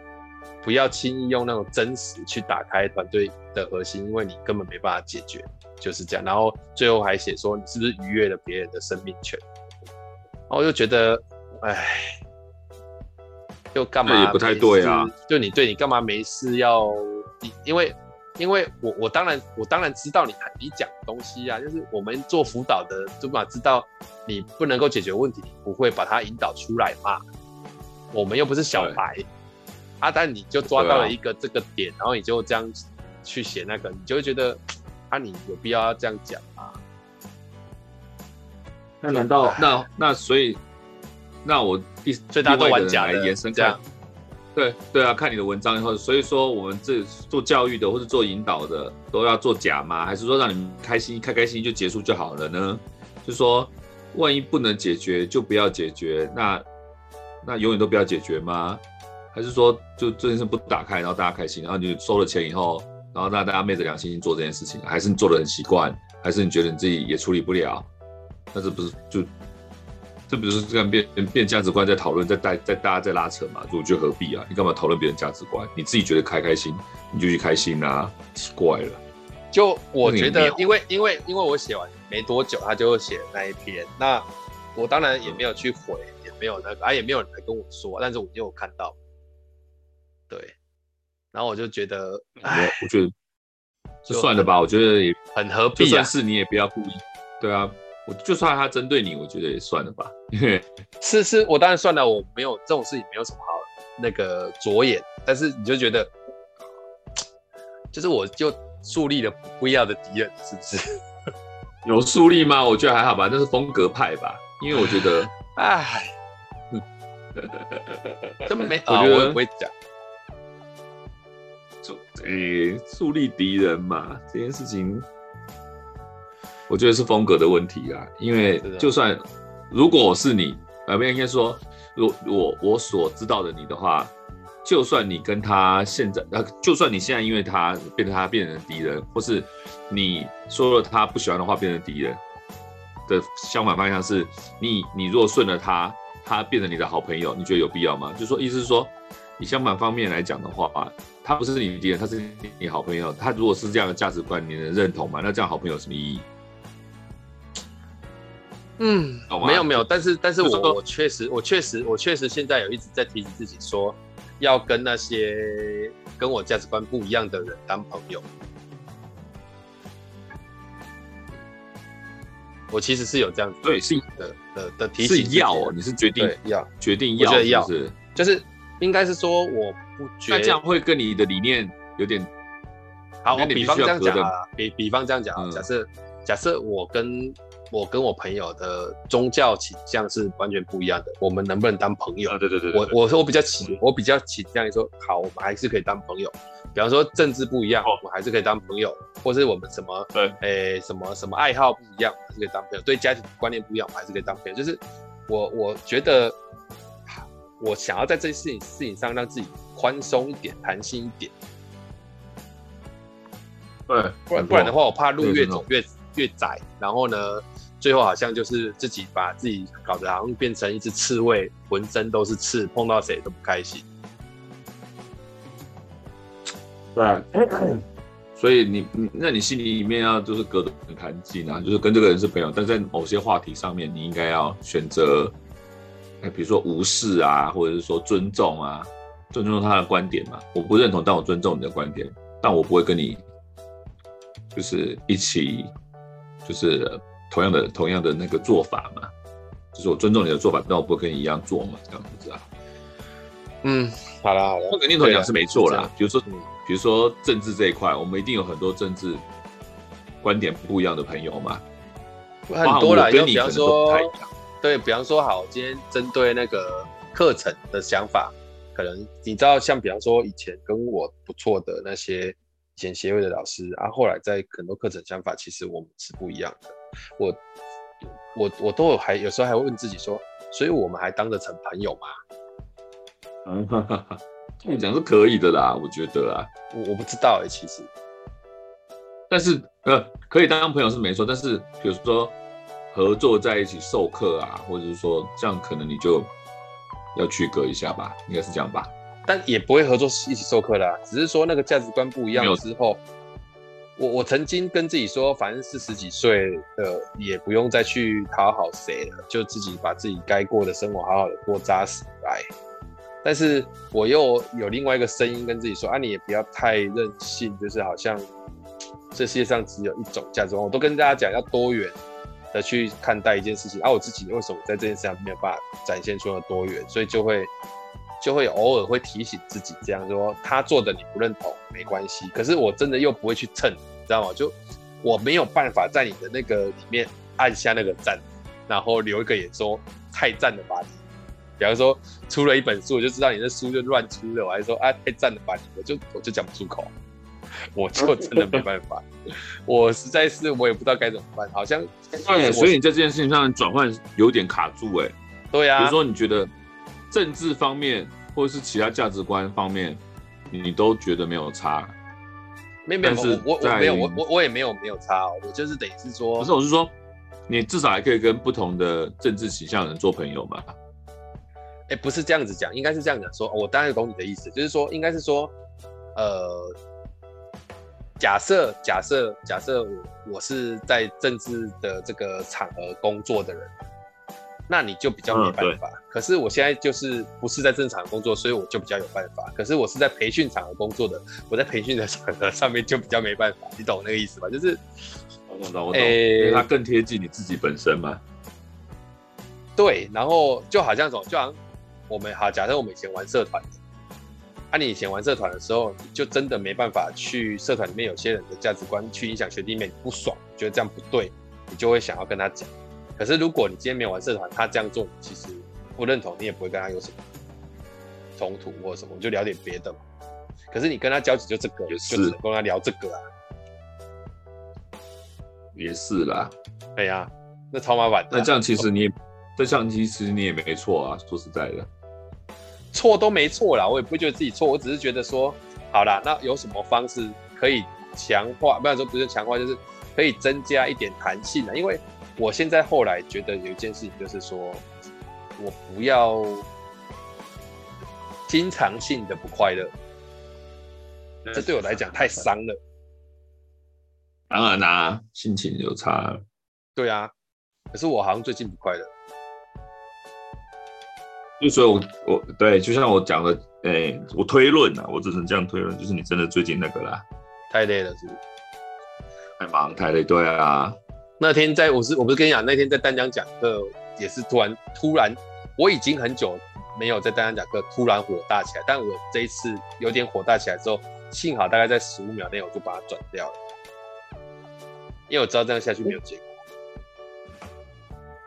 不要轻易用那种真实去打开团队的核心，因为你根本没办法解决，就是这样。然后最后还写说你是不是逾越了别人的生命权？然后我就觉得，哎，就干嘛？也不太对啊。就你对你干嘛没事要你因为。因为我我当然我当然知道你你讲的东西啊，就是我们做辅导的，起码知道你不能够解决问题，你不会把它引导出来嘛。我们又不是小白，啊，但你就抓到了一个这个点，然后你就这样去写那个，你就会觉得啊，你有必要要这样讲吗？那难道那那所以那我第最大的玩家来延伸这样。对对啊，看你的文章以后，所以说我们这做教育的或者做引导的都要做假吗？还是说让你们开心开开心心就结束就好了呢？就说万一不能解决就不要解决，那那永远都不要解决吗？还是说就这件事不打开，然后大家开心，然后你收了钱以后，然后那大家昧着良心做这件事情？还是你做的很习惯？还是你觉得你自己也处理不了？那这不是就？这不是这样变变价值观在讨论，在带在大家在拉扯嘛？我觉得何必啊？你干嘛讨论别人价值观？你自己觉得开开心，你就去开心啊！奇怪了。就我觉得，因为因为因为我写完没多久，他就写那一篇，那我当然也没有去回，嗯、也没有那个，啊，也没有人来跟我说，但是我就有看到，对，然后我就觉得，哎，我觉得就算了吧，我觉得也很何必啊，就算是你也不要故意，对啊。我就算他针对你，我觉得也算了吧。*laughs* 是是，我当然算了，我没有这种事情，没有什么好那个着眼。但是你就觉得，就是我就树立了不必要的敌人，是不是？*laughs* 有树立吗？我觉得还好吧，那是风格派吧。因为我觉得，*laughs* 哎，根本没，我觉得我不会讲。树诶，树立敌人嘛，这件事情。我觉得是风格的问题啊，因为就算如果我是你，呃，不应该说，如我我所知道的你的话，就算你跟他现在，呃，就算你现在因为他变成他变成敌人，或是你说了他不喜欢的话变成敌人的相反方向是，你你若顺了他，他变成你的好朋友，你觉得有必要吗？就说意思是说，你相反方面来讲的话，他不是你敌人，他是你好朋友，他如果是这样的价值观，你能认同吗？那这样好朋友有什么意义？嗯，没有没有，但是但是我我确实我确实我确实现在有一直在提醒自己说，要跟那些跟我价值观不一样的人当朋友。我其实是有这样子对是的的的提醒，是要哦，你是决定要决定要，我觉得要是就是应该是说我不觉得那这样会跟你的理念有点好。我比方这样讲啊，比比方这样讲啊，假设假设我跟。我跟我朋友的宗教倾向是完全不一样的，我们能不能当朋友？啊，对对对，我我说我比较倾，我比较倾向于说，好，我们还是可以当朋友。比方说政治不一样，我们还是可以当朋友，或是我们什么，对，诶，什么什么爱好不一样，还是可以当朋友。对家庭观念不一样，我们还是可以当朋友。就是我我觉得，我想要在这些事情事情上让自己宽松一点，弹性一点。对，不然不然的话，我怕路越走越越窄，然后呢？最后好像就是自己把自己搞得好像变成一只刺猬，浑身都是刺，碰到谁都不开心。对，所以你你那你心里面要就是隔得很干净啊，就是跟这个人是朋友，但在某些话题上面，你应该要选择，比如说无视啊，或者是说尊重啊，尊重他的观点嘛。我不认同，但我尊重你的观点，但我不会跟你就是一起就是。同样的同样的那个做法嘛，就是我尊重你的做法，但我不会跟你一样做嘛，这样子啊。嗯，好了好了，换个念头讲是没错啦。比如说，比如说政治这一块，我们一定有很多政治观点不一样的朋友嘛。很多啦，跟你比方说，对，比方说，好，今天针对那个课程的想法，可能你知道，像比方说以前跟我不错的那些以前协会的老师啊，后来在很多课程想法，其实我们是不一样的。我我我都有还有时候还会问自己说，所以我们还当得成朋友吗？嗯，*laughs* 哈哈哈，这么讲是可以的啦，我觉得啊，我我不知道哎、欸，其实，但是呃，可以当朋友是没错，但是比如说。合作在一起授课啊，或者是说这样，可能你就要区隔一下吧，应该是这样吧。但也不会合作一起授课啦，只是说那个价值观不一样之后，我我曾经跟自己说，反正四十几岁的也不用再去讨好谁了，就自己把自己该过的生活好好的过扎实来。但是我又有另外一个声音跟自己说，啊，你也不要太任性，就是好像这世界上只有一种价值观，我都跟大家讲要多元。的去看待一件事情，啊、我自己为什么在这件事上没有办法展现出的多元，所以就会就会偶尔会提醒自己这样说，他做的你不认同没关系，可是我真的又不会去蹭，你知道吗？就我没有办法在你的那个里面按下那个赞，然后留一个言说太赞了吧你，比方说出了一本书，我就知道你的书就乱出了，我还说啊太赞了吧你，我就我就讲不出口。我就真的没办法，*laughs* 我实在是我也不知道该怎么办，好像对，所以你在这件事情上转换有点卡住哎。对呀，比如说你觉得政治方面或者是其他价值观方面，你都觉得没有差？没有没有，我我没有我我我也没有没有差哦，我就是等于是说，不是我是说，你至少还可以跟不同的政治倾向的人做朋友嘛？哎，不是这样子讲，应该是这样讲说，我当然懂你的意思，就是说应该是说，呃。假设假设假设我我是在政治的这个场合工作的人，那你就比较没办法。嗯、可是我现在就是不是在正常工作，所以我就比较有办法。可是我是在培训场合工作的，我在培训的场合上面就比较没办法。你懂那个意思吧？就是我懂，我懂，欸、因为它更贴近你自己本身嘛。对，然后就好像什么，就好像我们好，假设我们以前玩社团。啊，你以前玩社团的时候，你就真的没办法去社团里面有些人的价值观去影响学弟妹，你不爽，觉得这样不对，你就会想要跟他讲。可是如果你今天没有玩社团，他这样做，你其实不认同，你也不会跟他有什么冲突或什么，你就聊点别的嘛。可是你跟他交集就这个，就只能跟他聊这个啊。也是啦，对呀、啊，那超麻烦。那这样其实你也，这样其实你也没错啊，说实在的。错都没错啦，我也不会觉得自己错，我只是觉得说，好啦，那有什么方式可以强化？不要说不是强化，就是可以增加一点弹性的。因为我现在后来觉得有一件事情，就是说我不要经常性的不快乐，这对我来讲太伤了。当然啦，心情有差。对啊，可是我好像最近不快乐。所以我，我我对，就像我讲的，哎、欸，我推论啊，我只能这样推论，就是你真的最近那个啦，太累了，是不是？太忙太累，对啊。那天在我是我不是跟你讲，那天在丹江讲课也是突然突然，我已经很久没有在丹江讲课，突然火大起来。但我这一次有点火大起来之后，幸好大概在十五秒内我就把它转掉了，因为我知道这样下去没有结果。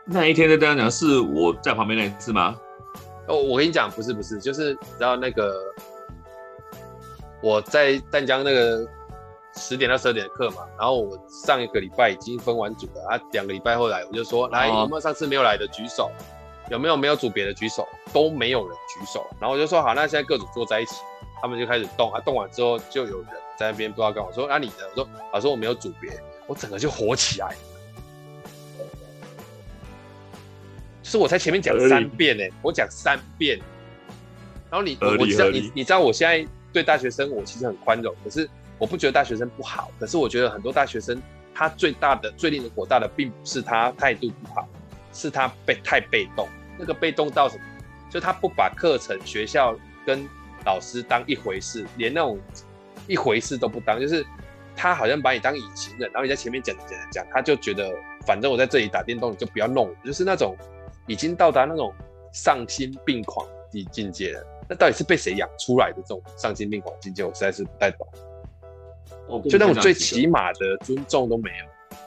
那一天在丹江讲是我在旁边那一次吗？哦，我跟你讲，不是不是，就是你知道那个我在湛江那个十点到十二点的课嘛，然后我上一个礼拜已经分完组了，啊，两个礼拜后来我就说，来有没有上次没有来的举手，有没有没有组别的举手，都没有人举手，然后我就说好，那现在各组坐在一起，他们就开始动啊，动完之后就有人在那边不知道干嘛，我说啊你的，我说老师我没有组别，我整个就火起来。是我在前面讲三遍呢，我讲三遍，然后你我知道你你知道我现在对大学生我其实很宽容，可是我不觉得大学生不好，可是我觉得很多大学生他最大的最令人火大的，并不是他态度不好，是他被太被动，那个被动到什么？就他不把课程、学校跟老师当一回事，连那种一回事都不当，就是他好像把你当隐形人，然后你在前面讲讲讲讲，他就觉得反正我在这里打电动，你就不要弄，就是那种。已经到达那种丧心病狂的境界了，那到底是被谁养出来的这种丧心病狂境界？我实在是不太懂。就那种最起码的尊重都没有。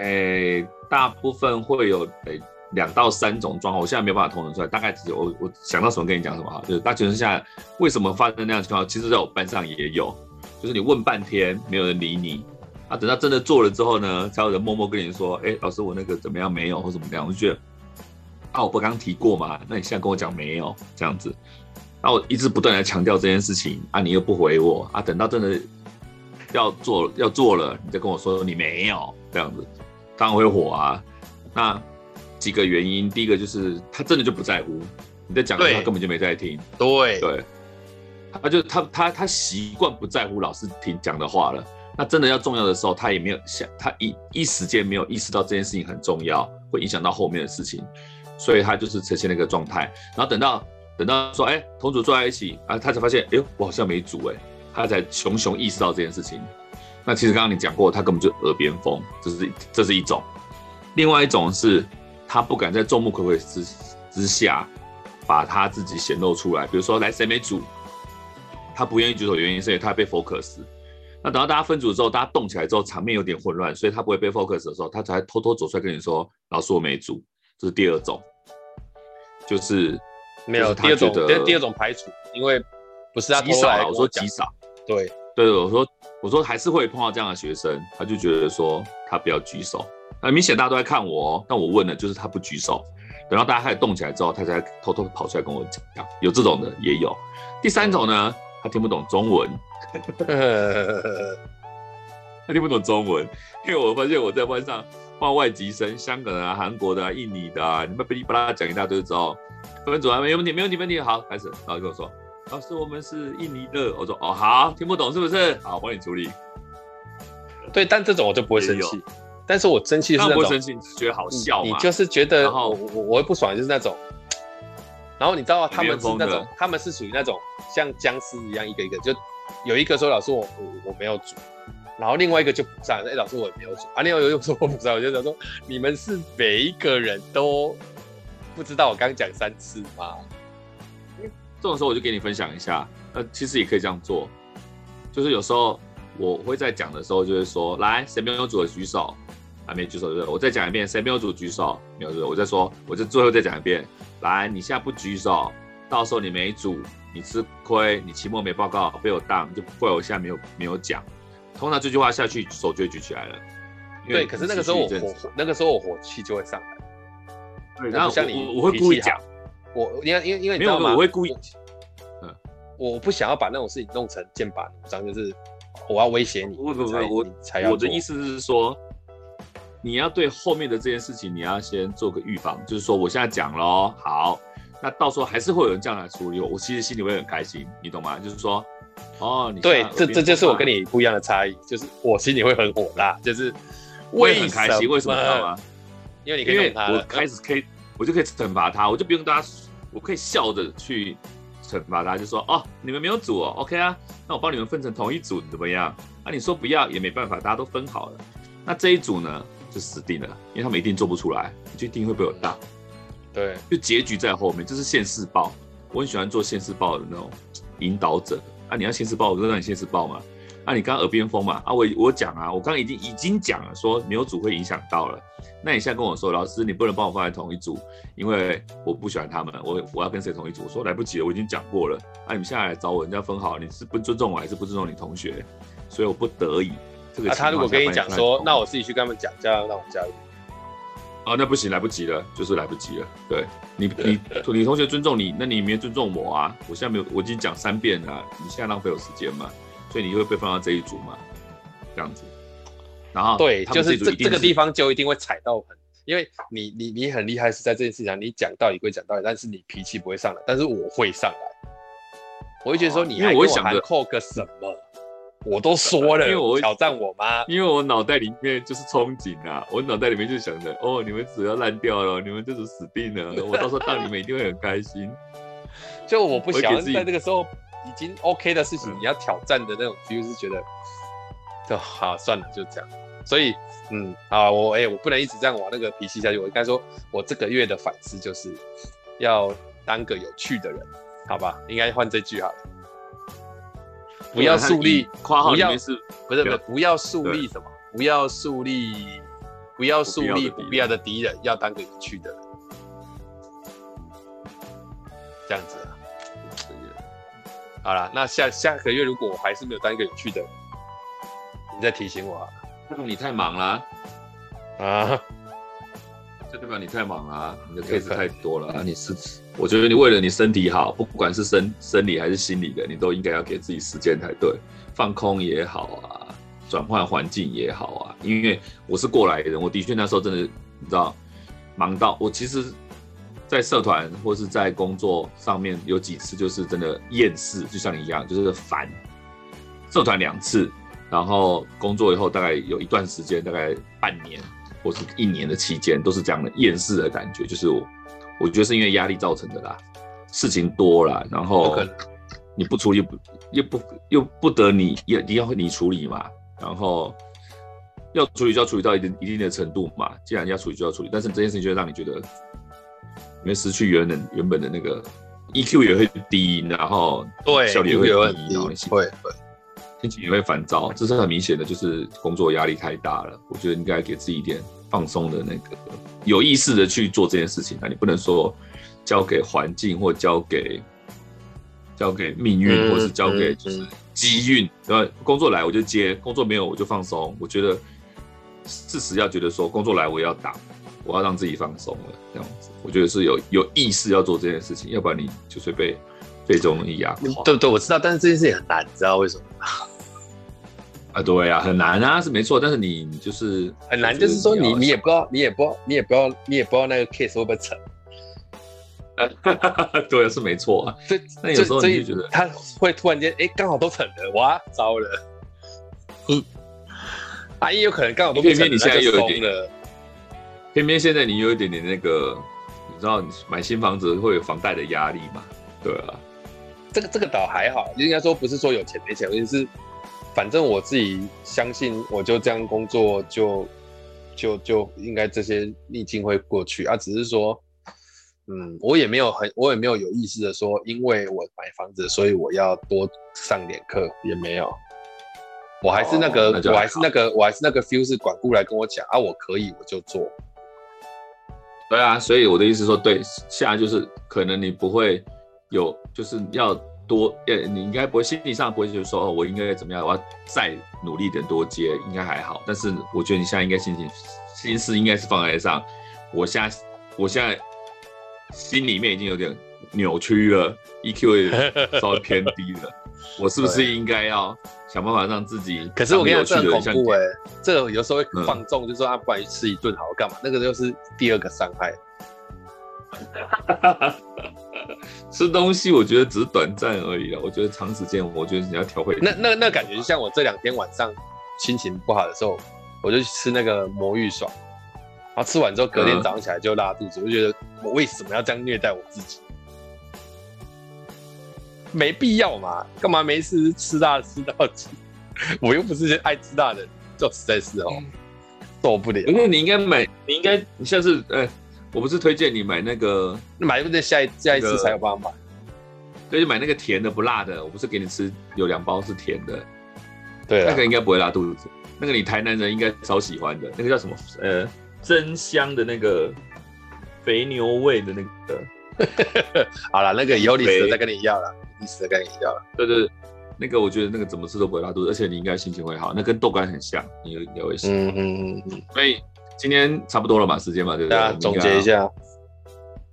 诶、欸，大部分会有诶两到三种状况，我现在没有办法统整出来，大概只有我我想到什么跟你讲什么哈，就是大学生下为什么发生那样情况，其实在我班上也有，就是你问半天没有人理你，啊，等到真的做了之后呢，才有人默默跟你说，哎、欸，老师我那个怎么样没有或怎么样，我就觉得，啊，我不刚刚提过吗？那你现在跟我讲没有这样子，然后我一直不断的强调这件事情，啊，你又不回我，啊，等到真的要做要做了，你再跟我说你没有这样子。当然会火啊！那几个原因，第一个就是他真的就不在乎你在讲的，他根本就没在听。对对，他就他他他习惯不在乎老师听讲的话了。那真的要重要的时候，他也没有想，他一一时间没有意识到这件事情很重要，会影响到后面的事情，所以他就是呈现那个状态。然后等到等到说，哎、同组坐在一起啊，他才发现，哎呦，我好像没组哎，他才熊熊意识到这件事情。那其实刚刚你讲过，他根本就耳边风，这是这是一种；另外一种是，他不敢在众目睽睽之之下把他自己显露出来。比如说，来谁没组，他不愿意举手，原因是因为他被 focus。那等到大家分组之后，大家动起来之后，场面有点混乱，所以他不会被 focus 的时候，他才偷偷走出来跟你说：“老师，我没组。”这是第二种，就是没有第二种，第二种排除，因为不是他极少，我说极少，对。对，我说，我说还是会碰到这样的学生，他就觉得说他不要举手，很明显大家都在看我哦，但我问了，就是他不举手，等到大家开始动起来之后，他才偷偷跑出来跟我讲，有这种的也有。第三种呢，他听不懂中文，*laughs* 他听不懂中文，因为我发现我在班上放外籍生，香港的啊、韩国的啊、印尼的啊，你们噼里啪啦讲一大堆之后，分组还没有问题，没问题，没问题，好，开始，然后跟我说。老师，我们是印尼的。我说哦，好，听不懂是不是？好，帮你处理。对，但这种我就不会生气。但是我生气是那种，不会生气，只觉得好笑你。你就是觉得我我我会不爽，就是那种。然后你知道他们是那种，他们是属于那种像僵尸一样，一个一个就有一个说老师我我我没有组，然后另外一个就不上。哎，老师我也没有组啊，另外一个又说我不上。我就想说，你们是每一个人都不知道我刚讲三次吗？这种时候我就给你分享一下，呃，其实也可以这样做，就是有时候我会在讲的时候，就是说，来，谁没有组的举手，还没举手对不对？我再讲一遍，谁没有组举手，没有组，我再说，我就最后再讲一遍，来，你现在不举手，到时候你没组，你吃亏，你期末没报告被我当，就怪我现在没有没有讲。通常这句话下去，手就会举起来了。对，可是那个时候我火，那个时候我火气就会上来。对，然后像你，我会故意讲。我因为因为因为你知道吗？我会故意，嗯，我不想要把那种事情弄成剑拔弩张，就是我要威胁你。不不不，我才要。我的意思是说，你要对后面的这件事情，你要先做个预防，就是说我现在讲喽，好，那到时候还是会有人这样来处理我，我其实心里会很开心，你懂吗？就是说，哦，你对，这这就是我跟你不一样的差异，就是我心里会很火辣，就是我也很开心，为什么知道吗？因为你可以因为我开始可以。我就可以惩罚他，我就不用大家，我可以笑着去惩罚他，就说哦，你们没有组哦，OK 啊，那我帮你们分成同一组怎么样？那、啊、你说不要也没办法，大家都分好了。那这一组呢就死定了，因为他们一定做不出来，就一定会被我当。对，就结局在后面，这、就是现世报。我很喜欢做现世报的那种引导者啊，你要现世报，我就让你现世报嘛。啊、你刚刚耳边风嘛？啊，我我讲啊，我刚刚已经已经讲了，说没有组会影响到了。那你现在跟我说，老师你不能帮我放在同一组，因为我不喜欢他们，我我要跟谁同一组？我说来不及了，我已经讲过了。啊，你们现在来找我，人家分好，你是不尊重我还是不尊重你同学？所以我不得已。这个、啊、他如果跟你讲说，那我自己去跟他们讲，这样让我加入。啊，那不行，来不及了，就是来不及了。对你你你同学尊重你，那你没尊重我啊？我现在没有，我已经讲三遍了，你现在浪费我时间嘛？所以你会被放到这一组嘛？这样子，然后对，就是这这个地方就一定会踩到很，因为你你你很厉害是在这件事情上，你讲道理归讲道理，但是你脾气不会上来，但是我会上来，我会觉得说你还跟我喊扣个什么，我都说了，因为我会挑战我妈？因为我脑袋里面就是憧憬啊，我脑袋里面就想着哦，你们只要烂掉了，你们就是死定了，*laughs* 我到时候当你们一定会很开心，就我不想在这个时候。已经 OK 的事情，你要挑战的那种 feel 是觉得，就好算了，就这样。所以，嗯，啊，我哎、欸，我不能一直这样往那个脾气下去。我应该说，我这个月的反思就是要当个有趣的人，好吧？应该换这句好了。不要树立括号里面是不是不是不要树立什么？不要树立不要树立不必要的敌人，要当个有趣的人，这样子啊。好了，那下下个月如果我还是没有当一个有趣的人，你再提醒我啊。你太忙了啊。这代表你太忙了、啊，你的 case 太多了啊！你是，我觉得你为了你身体好，不管是生生理还是心理的，你都应该要给自己时间才对。放空也好啊，转换环境也好啊。因为我是过来人，我的确那时候真的，你知道，忙到我其实，在社团或是在工作上面有几次就是真的厌世，就像你一样，就是烦。社团两次，然后工作以后大概有一段时间，大概半年。或是一年的期间都是这样的厌世的感觉，就是我，我觉得是因为压力造成的啦，事情多了，然后你不处理不又不又不得你要你要你处理嘛，然后要处理就要处理到一定一定的程度嘛，既然要处理就要处理，但是这件事情就会让你觉得，你会失去原本原本的那个 EQ 也会低，然后对效率也会低，然后会会。心情也会烦躁，这是很明显的，就是工作压力太大了。我觉得应该给自己一点放松的那个，有意识的去做这件事情。那你不能说交给环境，或交给交给命运，嗯、或是交给就是机运。然后、嗯嗯、工作来我就接，工作没有我就放松。我觉得事实要觉得说工作来我要打，我要让自己放松了，这样子。我觉得是有有意识要做这件事情，要不然你就是被。被这种东西压垮，对对，我知道，但是这件事情很难，你知道为什么吗？*laughs* 啊，对呀、啊，很难啊，是没错，但是你你就是很难，就是说你你也不知道，你也不知道，你也不知道，你也不知道那个 case 会不会成。*laughs* 对，是没错啊。这那有时候你就觉得他会突然间，哎，刚好都成了，哇，糟了。嗯，*laughs* 啊，也有可能刚好都偏偏你现在有一点了，偏偏现在你有一点点那个，你知道，你买新房子会有房贷的压力嘛？对啊。这个这个倒还好，应该说不是说有钱没钱，而是反正我自己相信，我就这样工作就就就应该这些逆境会过去啊。只是说，嗯，我也没有很，我也没有有意识的说，因为我买房子，所以我要多上点课，也没有。我还是那个，哦、那我还是那个，我还是那个 feel 是管顾来跟我讲啊，我可以我就做。对啊，所以我的意思说，对，现在就是可能你不会。有就是要多，呃，你应该不会心理上不会就是说，哦，我应该怎么样，我要再努力点多接，应该还好。但是我觉得你现在应该心情心思应该是放在上，我现在我现在心里面已经有点扭曲了，EQ 也稍微偏低了，我是不是应该要想办法让自己？可是我跟你讲，这很恐怖哎，这个有时候会放纵，嗯、就说啊，不管吃一顿好干嘛，那个就是第二个伤害。*laughs* 吃东西我觉得只是短暂而已啊，我觉得长时间，我觉得你要调回。那那那感觉就像我这两天晚上心情不好的时候，我就去吃那个魔芋爽，然后吃完之后隔天早上起来就拉肚子，嗯、我就觉得我为什么要这样虐待我自己？没必要嘛，干嘛没事吃辣吃到急？我又不是爱吃辣的，就实在是哦受不了。因为你应该买，你应该你下次哎。我不是推荐你买那个，买不得下一下一次才有办法买。对，就买那个甜的不辣的。我不是给你吃有两包是甜的，对，那个应该不会拉肚子。那个你台南人应该超喜欢的，那个叫什么？呃，真香的那个肥牛味的那个。*laughs* 好了，那个以后你死了再跟你要了，*laughs* 你死了跟你要了。对对对，那个我觉得那个怎么吃都不会拉肚子，而且你应该心情会好。那跟豆干很像，你也会喜欢。嗯嗯嗯。所以。今天差不多了嘛，时间嘛，对不对？总结一下，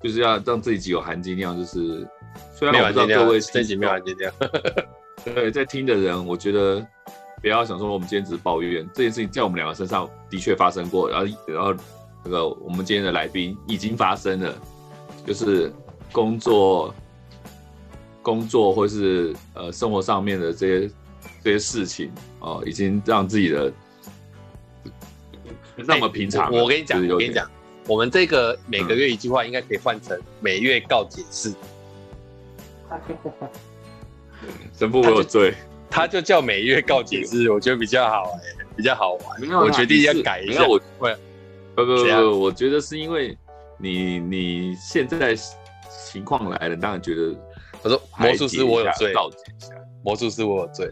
就是要让自己有含金量，就是虽然我不知道各位这集没有含金量，*laughs* 对，在听的人，我觉得不要想说我们今天只是抱怨这件事情，在我们两个身上的确发生过，然后然后那个我们今天的来宾已经发生了，就是工作工作或是呃生活上面的这些这些事情哦、呃，已经让自己的。那么平常，我跟你讲，我跟你讲，我们这个每个月一句话应该可以换成每月告解室。*laughs* 神父我有罪，他就叫每月告解释，我觉得比较好哎，比较好玩。我决定要改一下。我会，不不不，我觉得是因为你你现在情况来了，当然觉得。他说魔术师我有罪，告解一下。魔术师我有罪。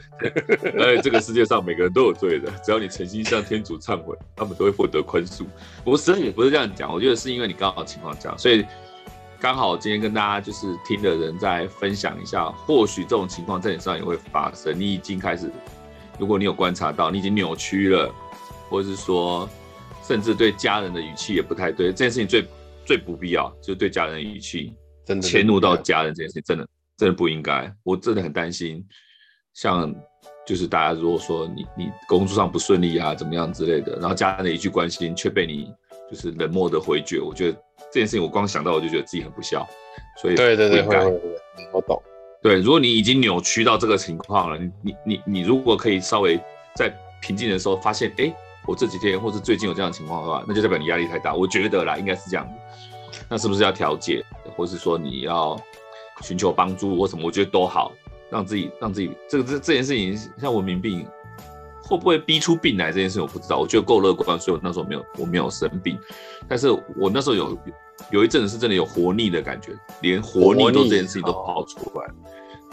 而 *laughs* 且这个世界上每个人都有罪的，只要你诚心向天主忏悔，他们都会获得宽恕。不是，也不是这样讲，我觉得是因为你刚好情况这样，所以刚好今天跟大家就是听的人在分享一下，或许这种情况在你身上也会发生。你已经开始，如果你有观察到，你已经扭曲了，或者是说，甚至对家人的语气也不太对，这件事情最最不必要，就是对家人的语气。真的迁怒到家人这件事情，真的真的不应该。我真的很担心，像就是大家如果说你你工作上不顺利啊，怎么样之类的，然后家人的一句关心却被你就是冷漠的回绝，我觉得这件事情我光想到我就觉得自己很不孝。所以对对对，会会会，我懂。对，如果你已经扭曲到这个情况了，你你你你如果可以稍微在平静的时候发现，哎，我这几天或是最近有这样的情况的话，那就代表你压力太大。我觉得啦，应该是这样。那是不是要调解，或是说你要寻求帮助或什么？我觉得都好，让自己让自己这个这这件事情像文明病会不会逼出病来这件事情我不知道。我觉得够乐观，所以我那时候没有我没有生病，但是我那时候有有一阵子是真的有活腻的感觉，连活腻都这件事情都跑出来。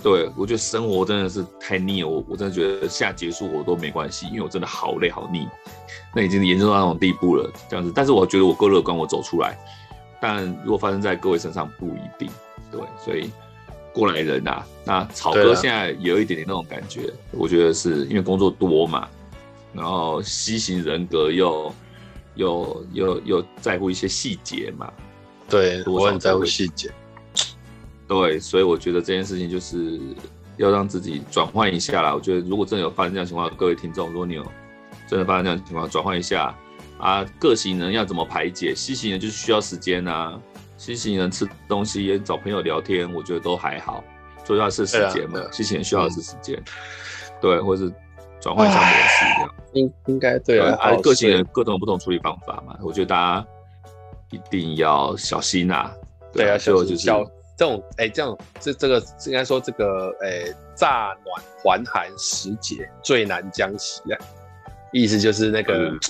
对，我觉得生活真的是太腻了，我我真的觉得现在结束我都没关系，因为我真的好累好腻，那已经严重到那种地步了，这样子。但是我觉得我够乐观，我走出来。但如果发生在各位身上不一定，对，所以过来人啊，那草哥现在也有一点点那种感觉，我觉得是因为工作多嘛，然后西型人格又又又又在乎一些细节嘛，对，我很在乎细节，对，所以我觉得这件事情就是要让自己转换一下啦。我觉得如果真的有发生这样情况，各位听众，如果你有真的发生这样情况，转换一下。啊，各型人要怎么排解西型人就是需要时间啊。C 型人吃东西也找朋友聊天，我觉得都还好，主要是时间嘛。C 型人需要的是时间，对，或者是转换一下模式这样。应应该对啊。啊，各型人各种不同处理方法嘛，我觉得大家一定要小心呐、啊。对啊，所以我就是这种哎，这种这这个应该说这个哎，乍暖还寒时节最难将息啊，意思就是那个。嗯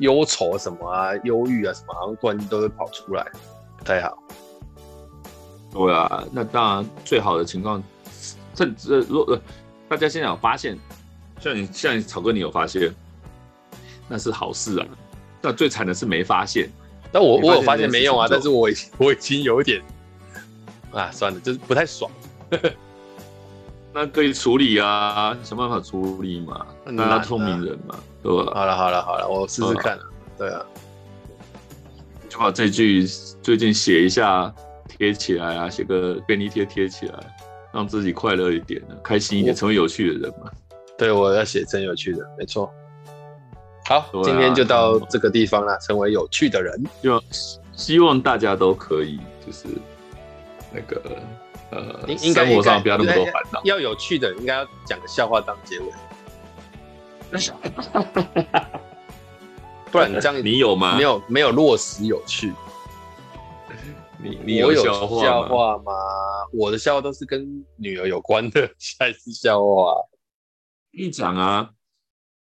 忧愁什么啊，忧郁啊什么，好像突然都会跑出来，不太好。对啊，那当然最好的情况，甚至如果大家现在有发现，像你像你草哥，你有发现，那是好事啊。那最惨的是没发现。但我我有发现没用啊，但是我 *laughs* 我已经有点啊，算了，就是不太爽。*laughs* 那可以处理啊，想办法处理嘛。那聪明人嘛，对吧？好了好了好了，我试试看。对啊，就把这句最近写一下，贴起来啊，写个便利贴贴起来，让自己快乐一点，开心一点，成为有趣的人嘛。对，我要写真有趣的，没错。好，今天就到这个地方了，成为有趣的人，就希望大家都可以，就是那个。呃，应该生活上不要那么多烦恼。要有趣的，应该要讲个笑话当结尾。*laughs* 不然你这样，你有吗？没有，没有落实有趣。*laughs* 你你有笑话吗？我的笑话都是跟女儿有关的，才是笑话。你讲啊，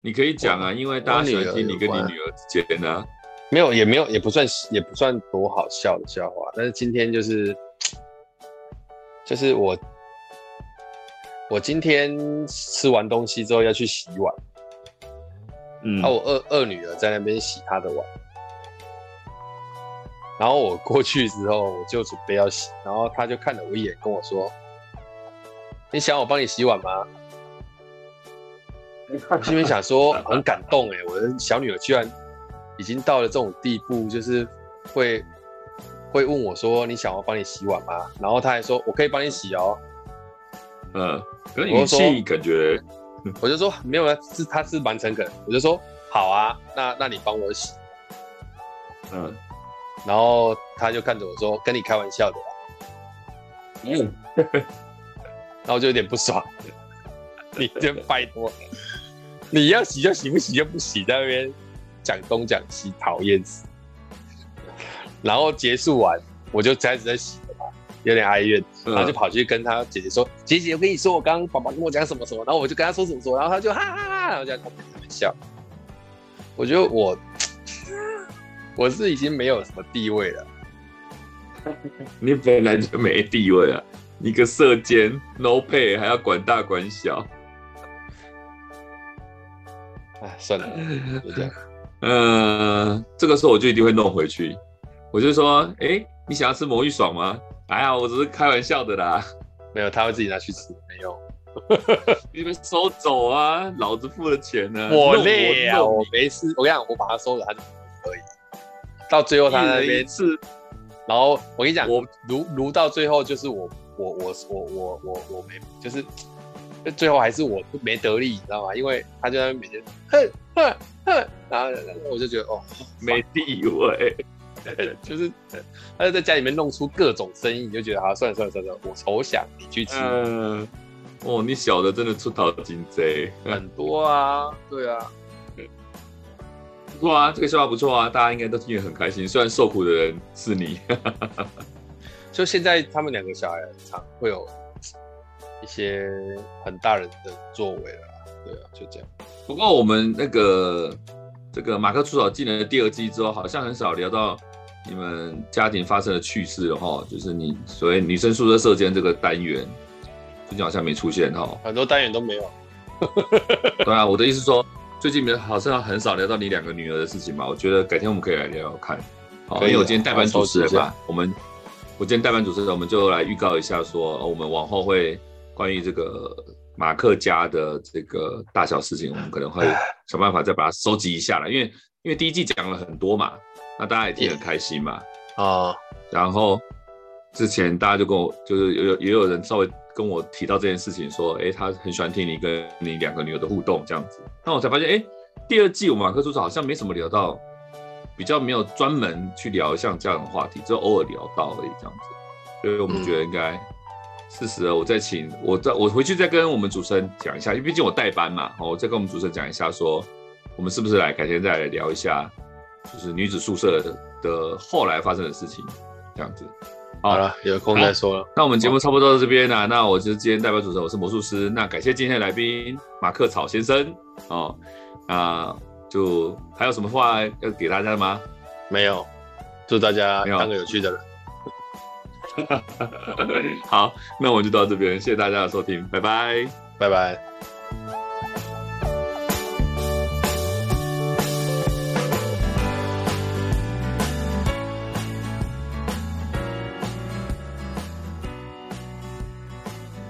你可以讲啊，因为大家喜欢听你跟你女儿之间的。没有，也没有，也不算，也不算多好笑的笑话。但是今天就是。*tsk* 就是我，我今天吃完东西之后要去洗碗，嗯，然后我二二女儿在那边洗她的碗，然后我过去之后我就准备要洗，然后她就看了我一眼，跟我说：“你想我帮你洗碗吗？”我心里想说很感动哎，我的小女儿居然已经到了这种地步，就是会。会问我说：“你想我帮你洗碗吗？”然后他还说：“我可以帮你洗哦。”嗯，可是语气感觉，*laughs* 我就说没有啊，是他是蛮诚恳。我就说好啊，那那你帮我洗。嗯，然后他就看着我说：“跟你开玩笑的。”嗯，然后我就有点不爽。*laughs* 你就拜托，你要洗就洗，不洗就不洗，在那边讲东讲西，讨厌死。然后结束完，我就开始在洗有点哀怨，然后就跑去跟他姐姐说：“嗯、姐姐，我跟你说，我刚刚爸爸跟我讲什么什么。”然后我就跟他说什么什么，然后他就哈哈哈，然后就在旁边笑。我觉得我我是已经没有什么地位了。你本来就没地位啊，你个色奸，no pay，还要管大管小。哎，算了，就这样。*laughs* 呃，这个时候我就一定会弄回去。我就说，哎、欸，你想要吃魔芋爽吗？哎呀，我只是开玩笑的啦。没有，他会自己拿去吃，没有。*laughs* 你们收走啊，老子付了钱呢、啊。我累啊，我没事。我跟你讲，我把它收了，他就可以。到最后他那边是，然后我跟你讲，我如如到最后就是我我我我我我我没就是，最后还是我没得力，你知道吗？因为他就在那边每天哼哼哼，然后我就觉得哦，没地位。就是，他就在家里面弄出各种生意，你就觉得啊，算了算了算了，我投降你去吃。嗯，哦，你小的真的出头金贼很多啊，对啊，不错啊，这个笑话不错啊，大家应该都听得很开心。虽然受苦的人是你，*laughs* 就现在他们两个小孩常会有一些很大人的作为了，对啊，就这样。不过我们那个这个马克出草进了第二季之后，好像很少聊到。你们家庭发生的趣事了哈，就是你所谓女生宿舍舍监这个单元，最近好像没出现哈，很多单元都没有。*laughs* 对啊，我的意思说，最近好像很少聊到你两个女儿的事情嘛。我觉得改天我们可以来聊聊看，好，因为我今天代班主持人嘛，我们我今天代班主持人，我们就来预告一下说，我们往后会关于这个马克家的这个大小事情，我们可能会想办法再把它收集一下了，因为因为第一季讲了很多嘛。那大家也听很开心嘛，啊、哦，然后之前大家就跟我，就是有有也有人稍微跟我提到这件事情，说，哎，他很喜欢听你跟你两个女友的互动这样子。那我才发现，哎，第二季我们马克叔叔好像没什么聊到，比较没有专门去聊像这样的话题，就偶尔聊到而已这样子。所以我们觉得应该适时了，我再请我再我回去再跟我们主持人讲一下，因为毕竟我代班嘛，我再跟我们主持人讲一下，说我们是不是来改天再来聊一下。就是女子宿舍的后来发生的事情，这样子。好了，有空再说了。那我们节目差不多到这边了，啊，那我就是今天代表主持人，我是魔术师。那感谢今天的来宾马克草先生哦。那就还有什么话要给大家吗？没有，祝大家当个有趣的人。*laughs* 好，那我们就到这边，谢谢大家的收听，拜拜，拜拜。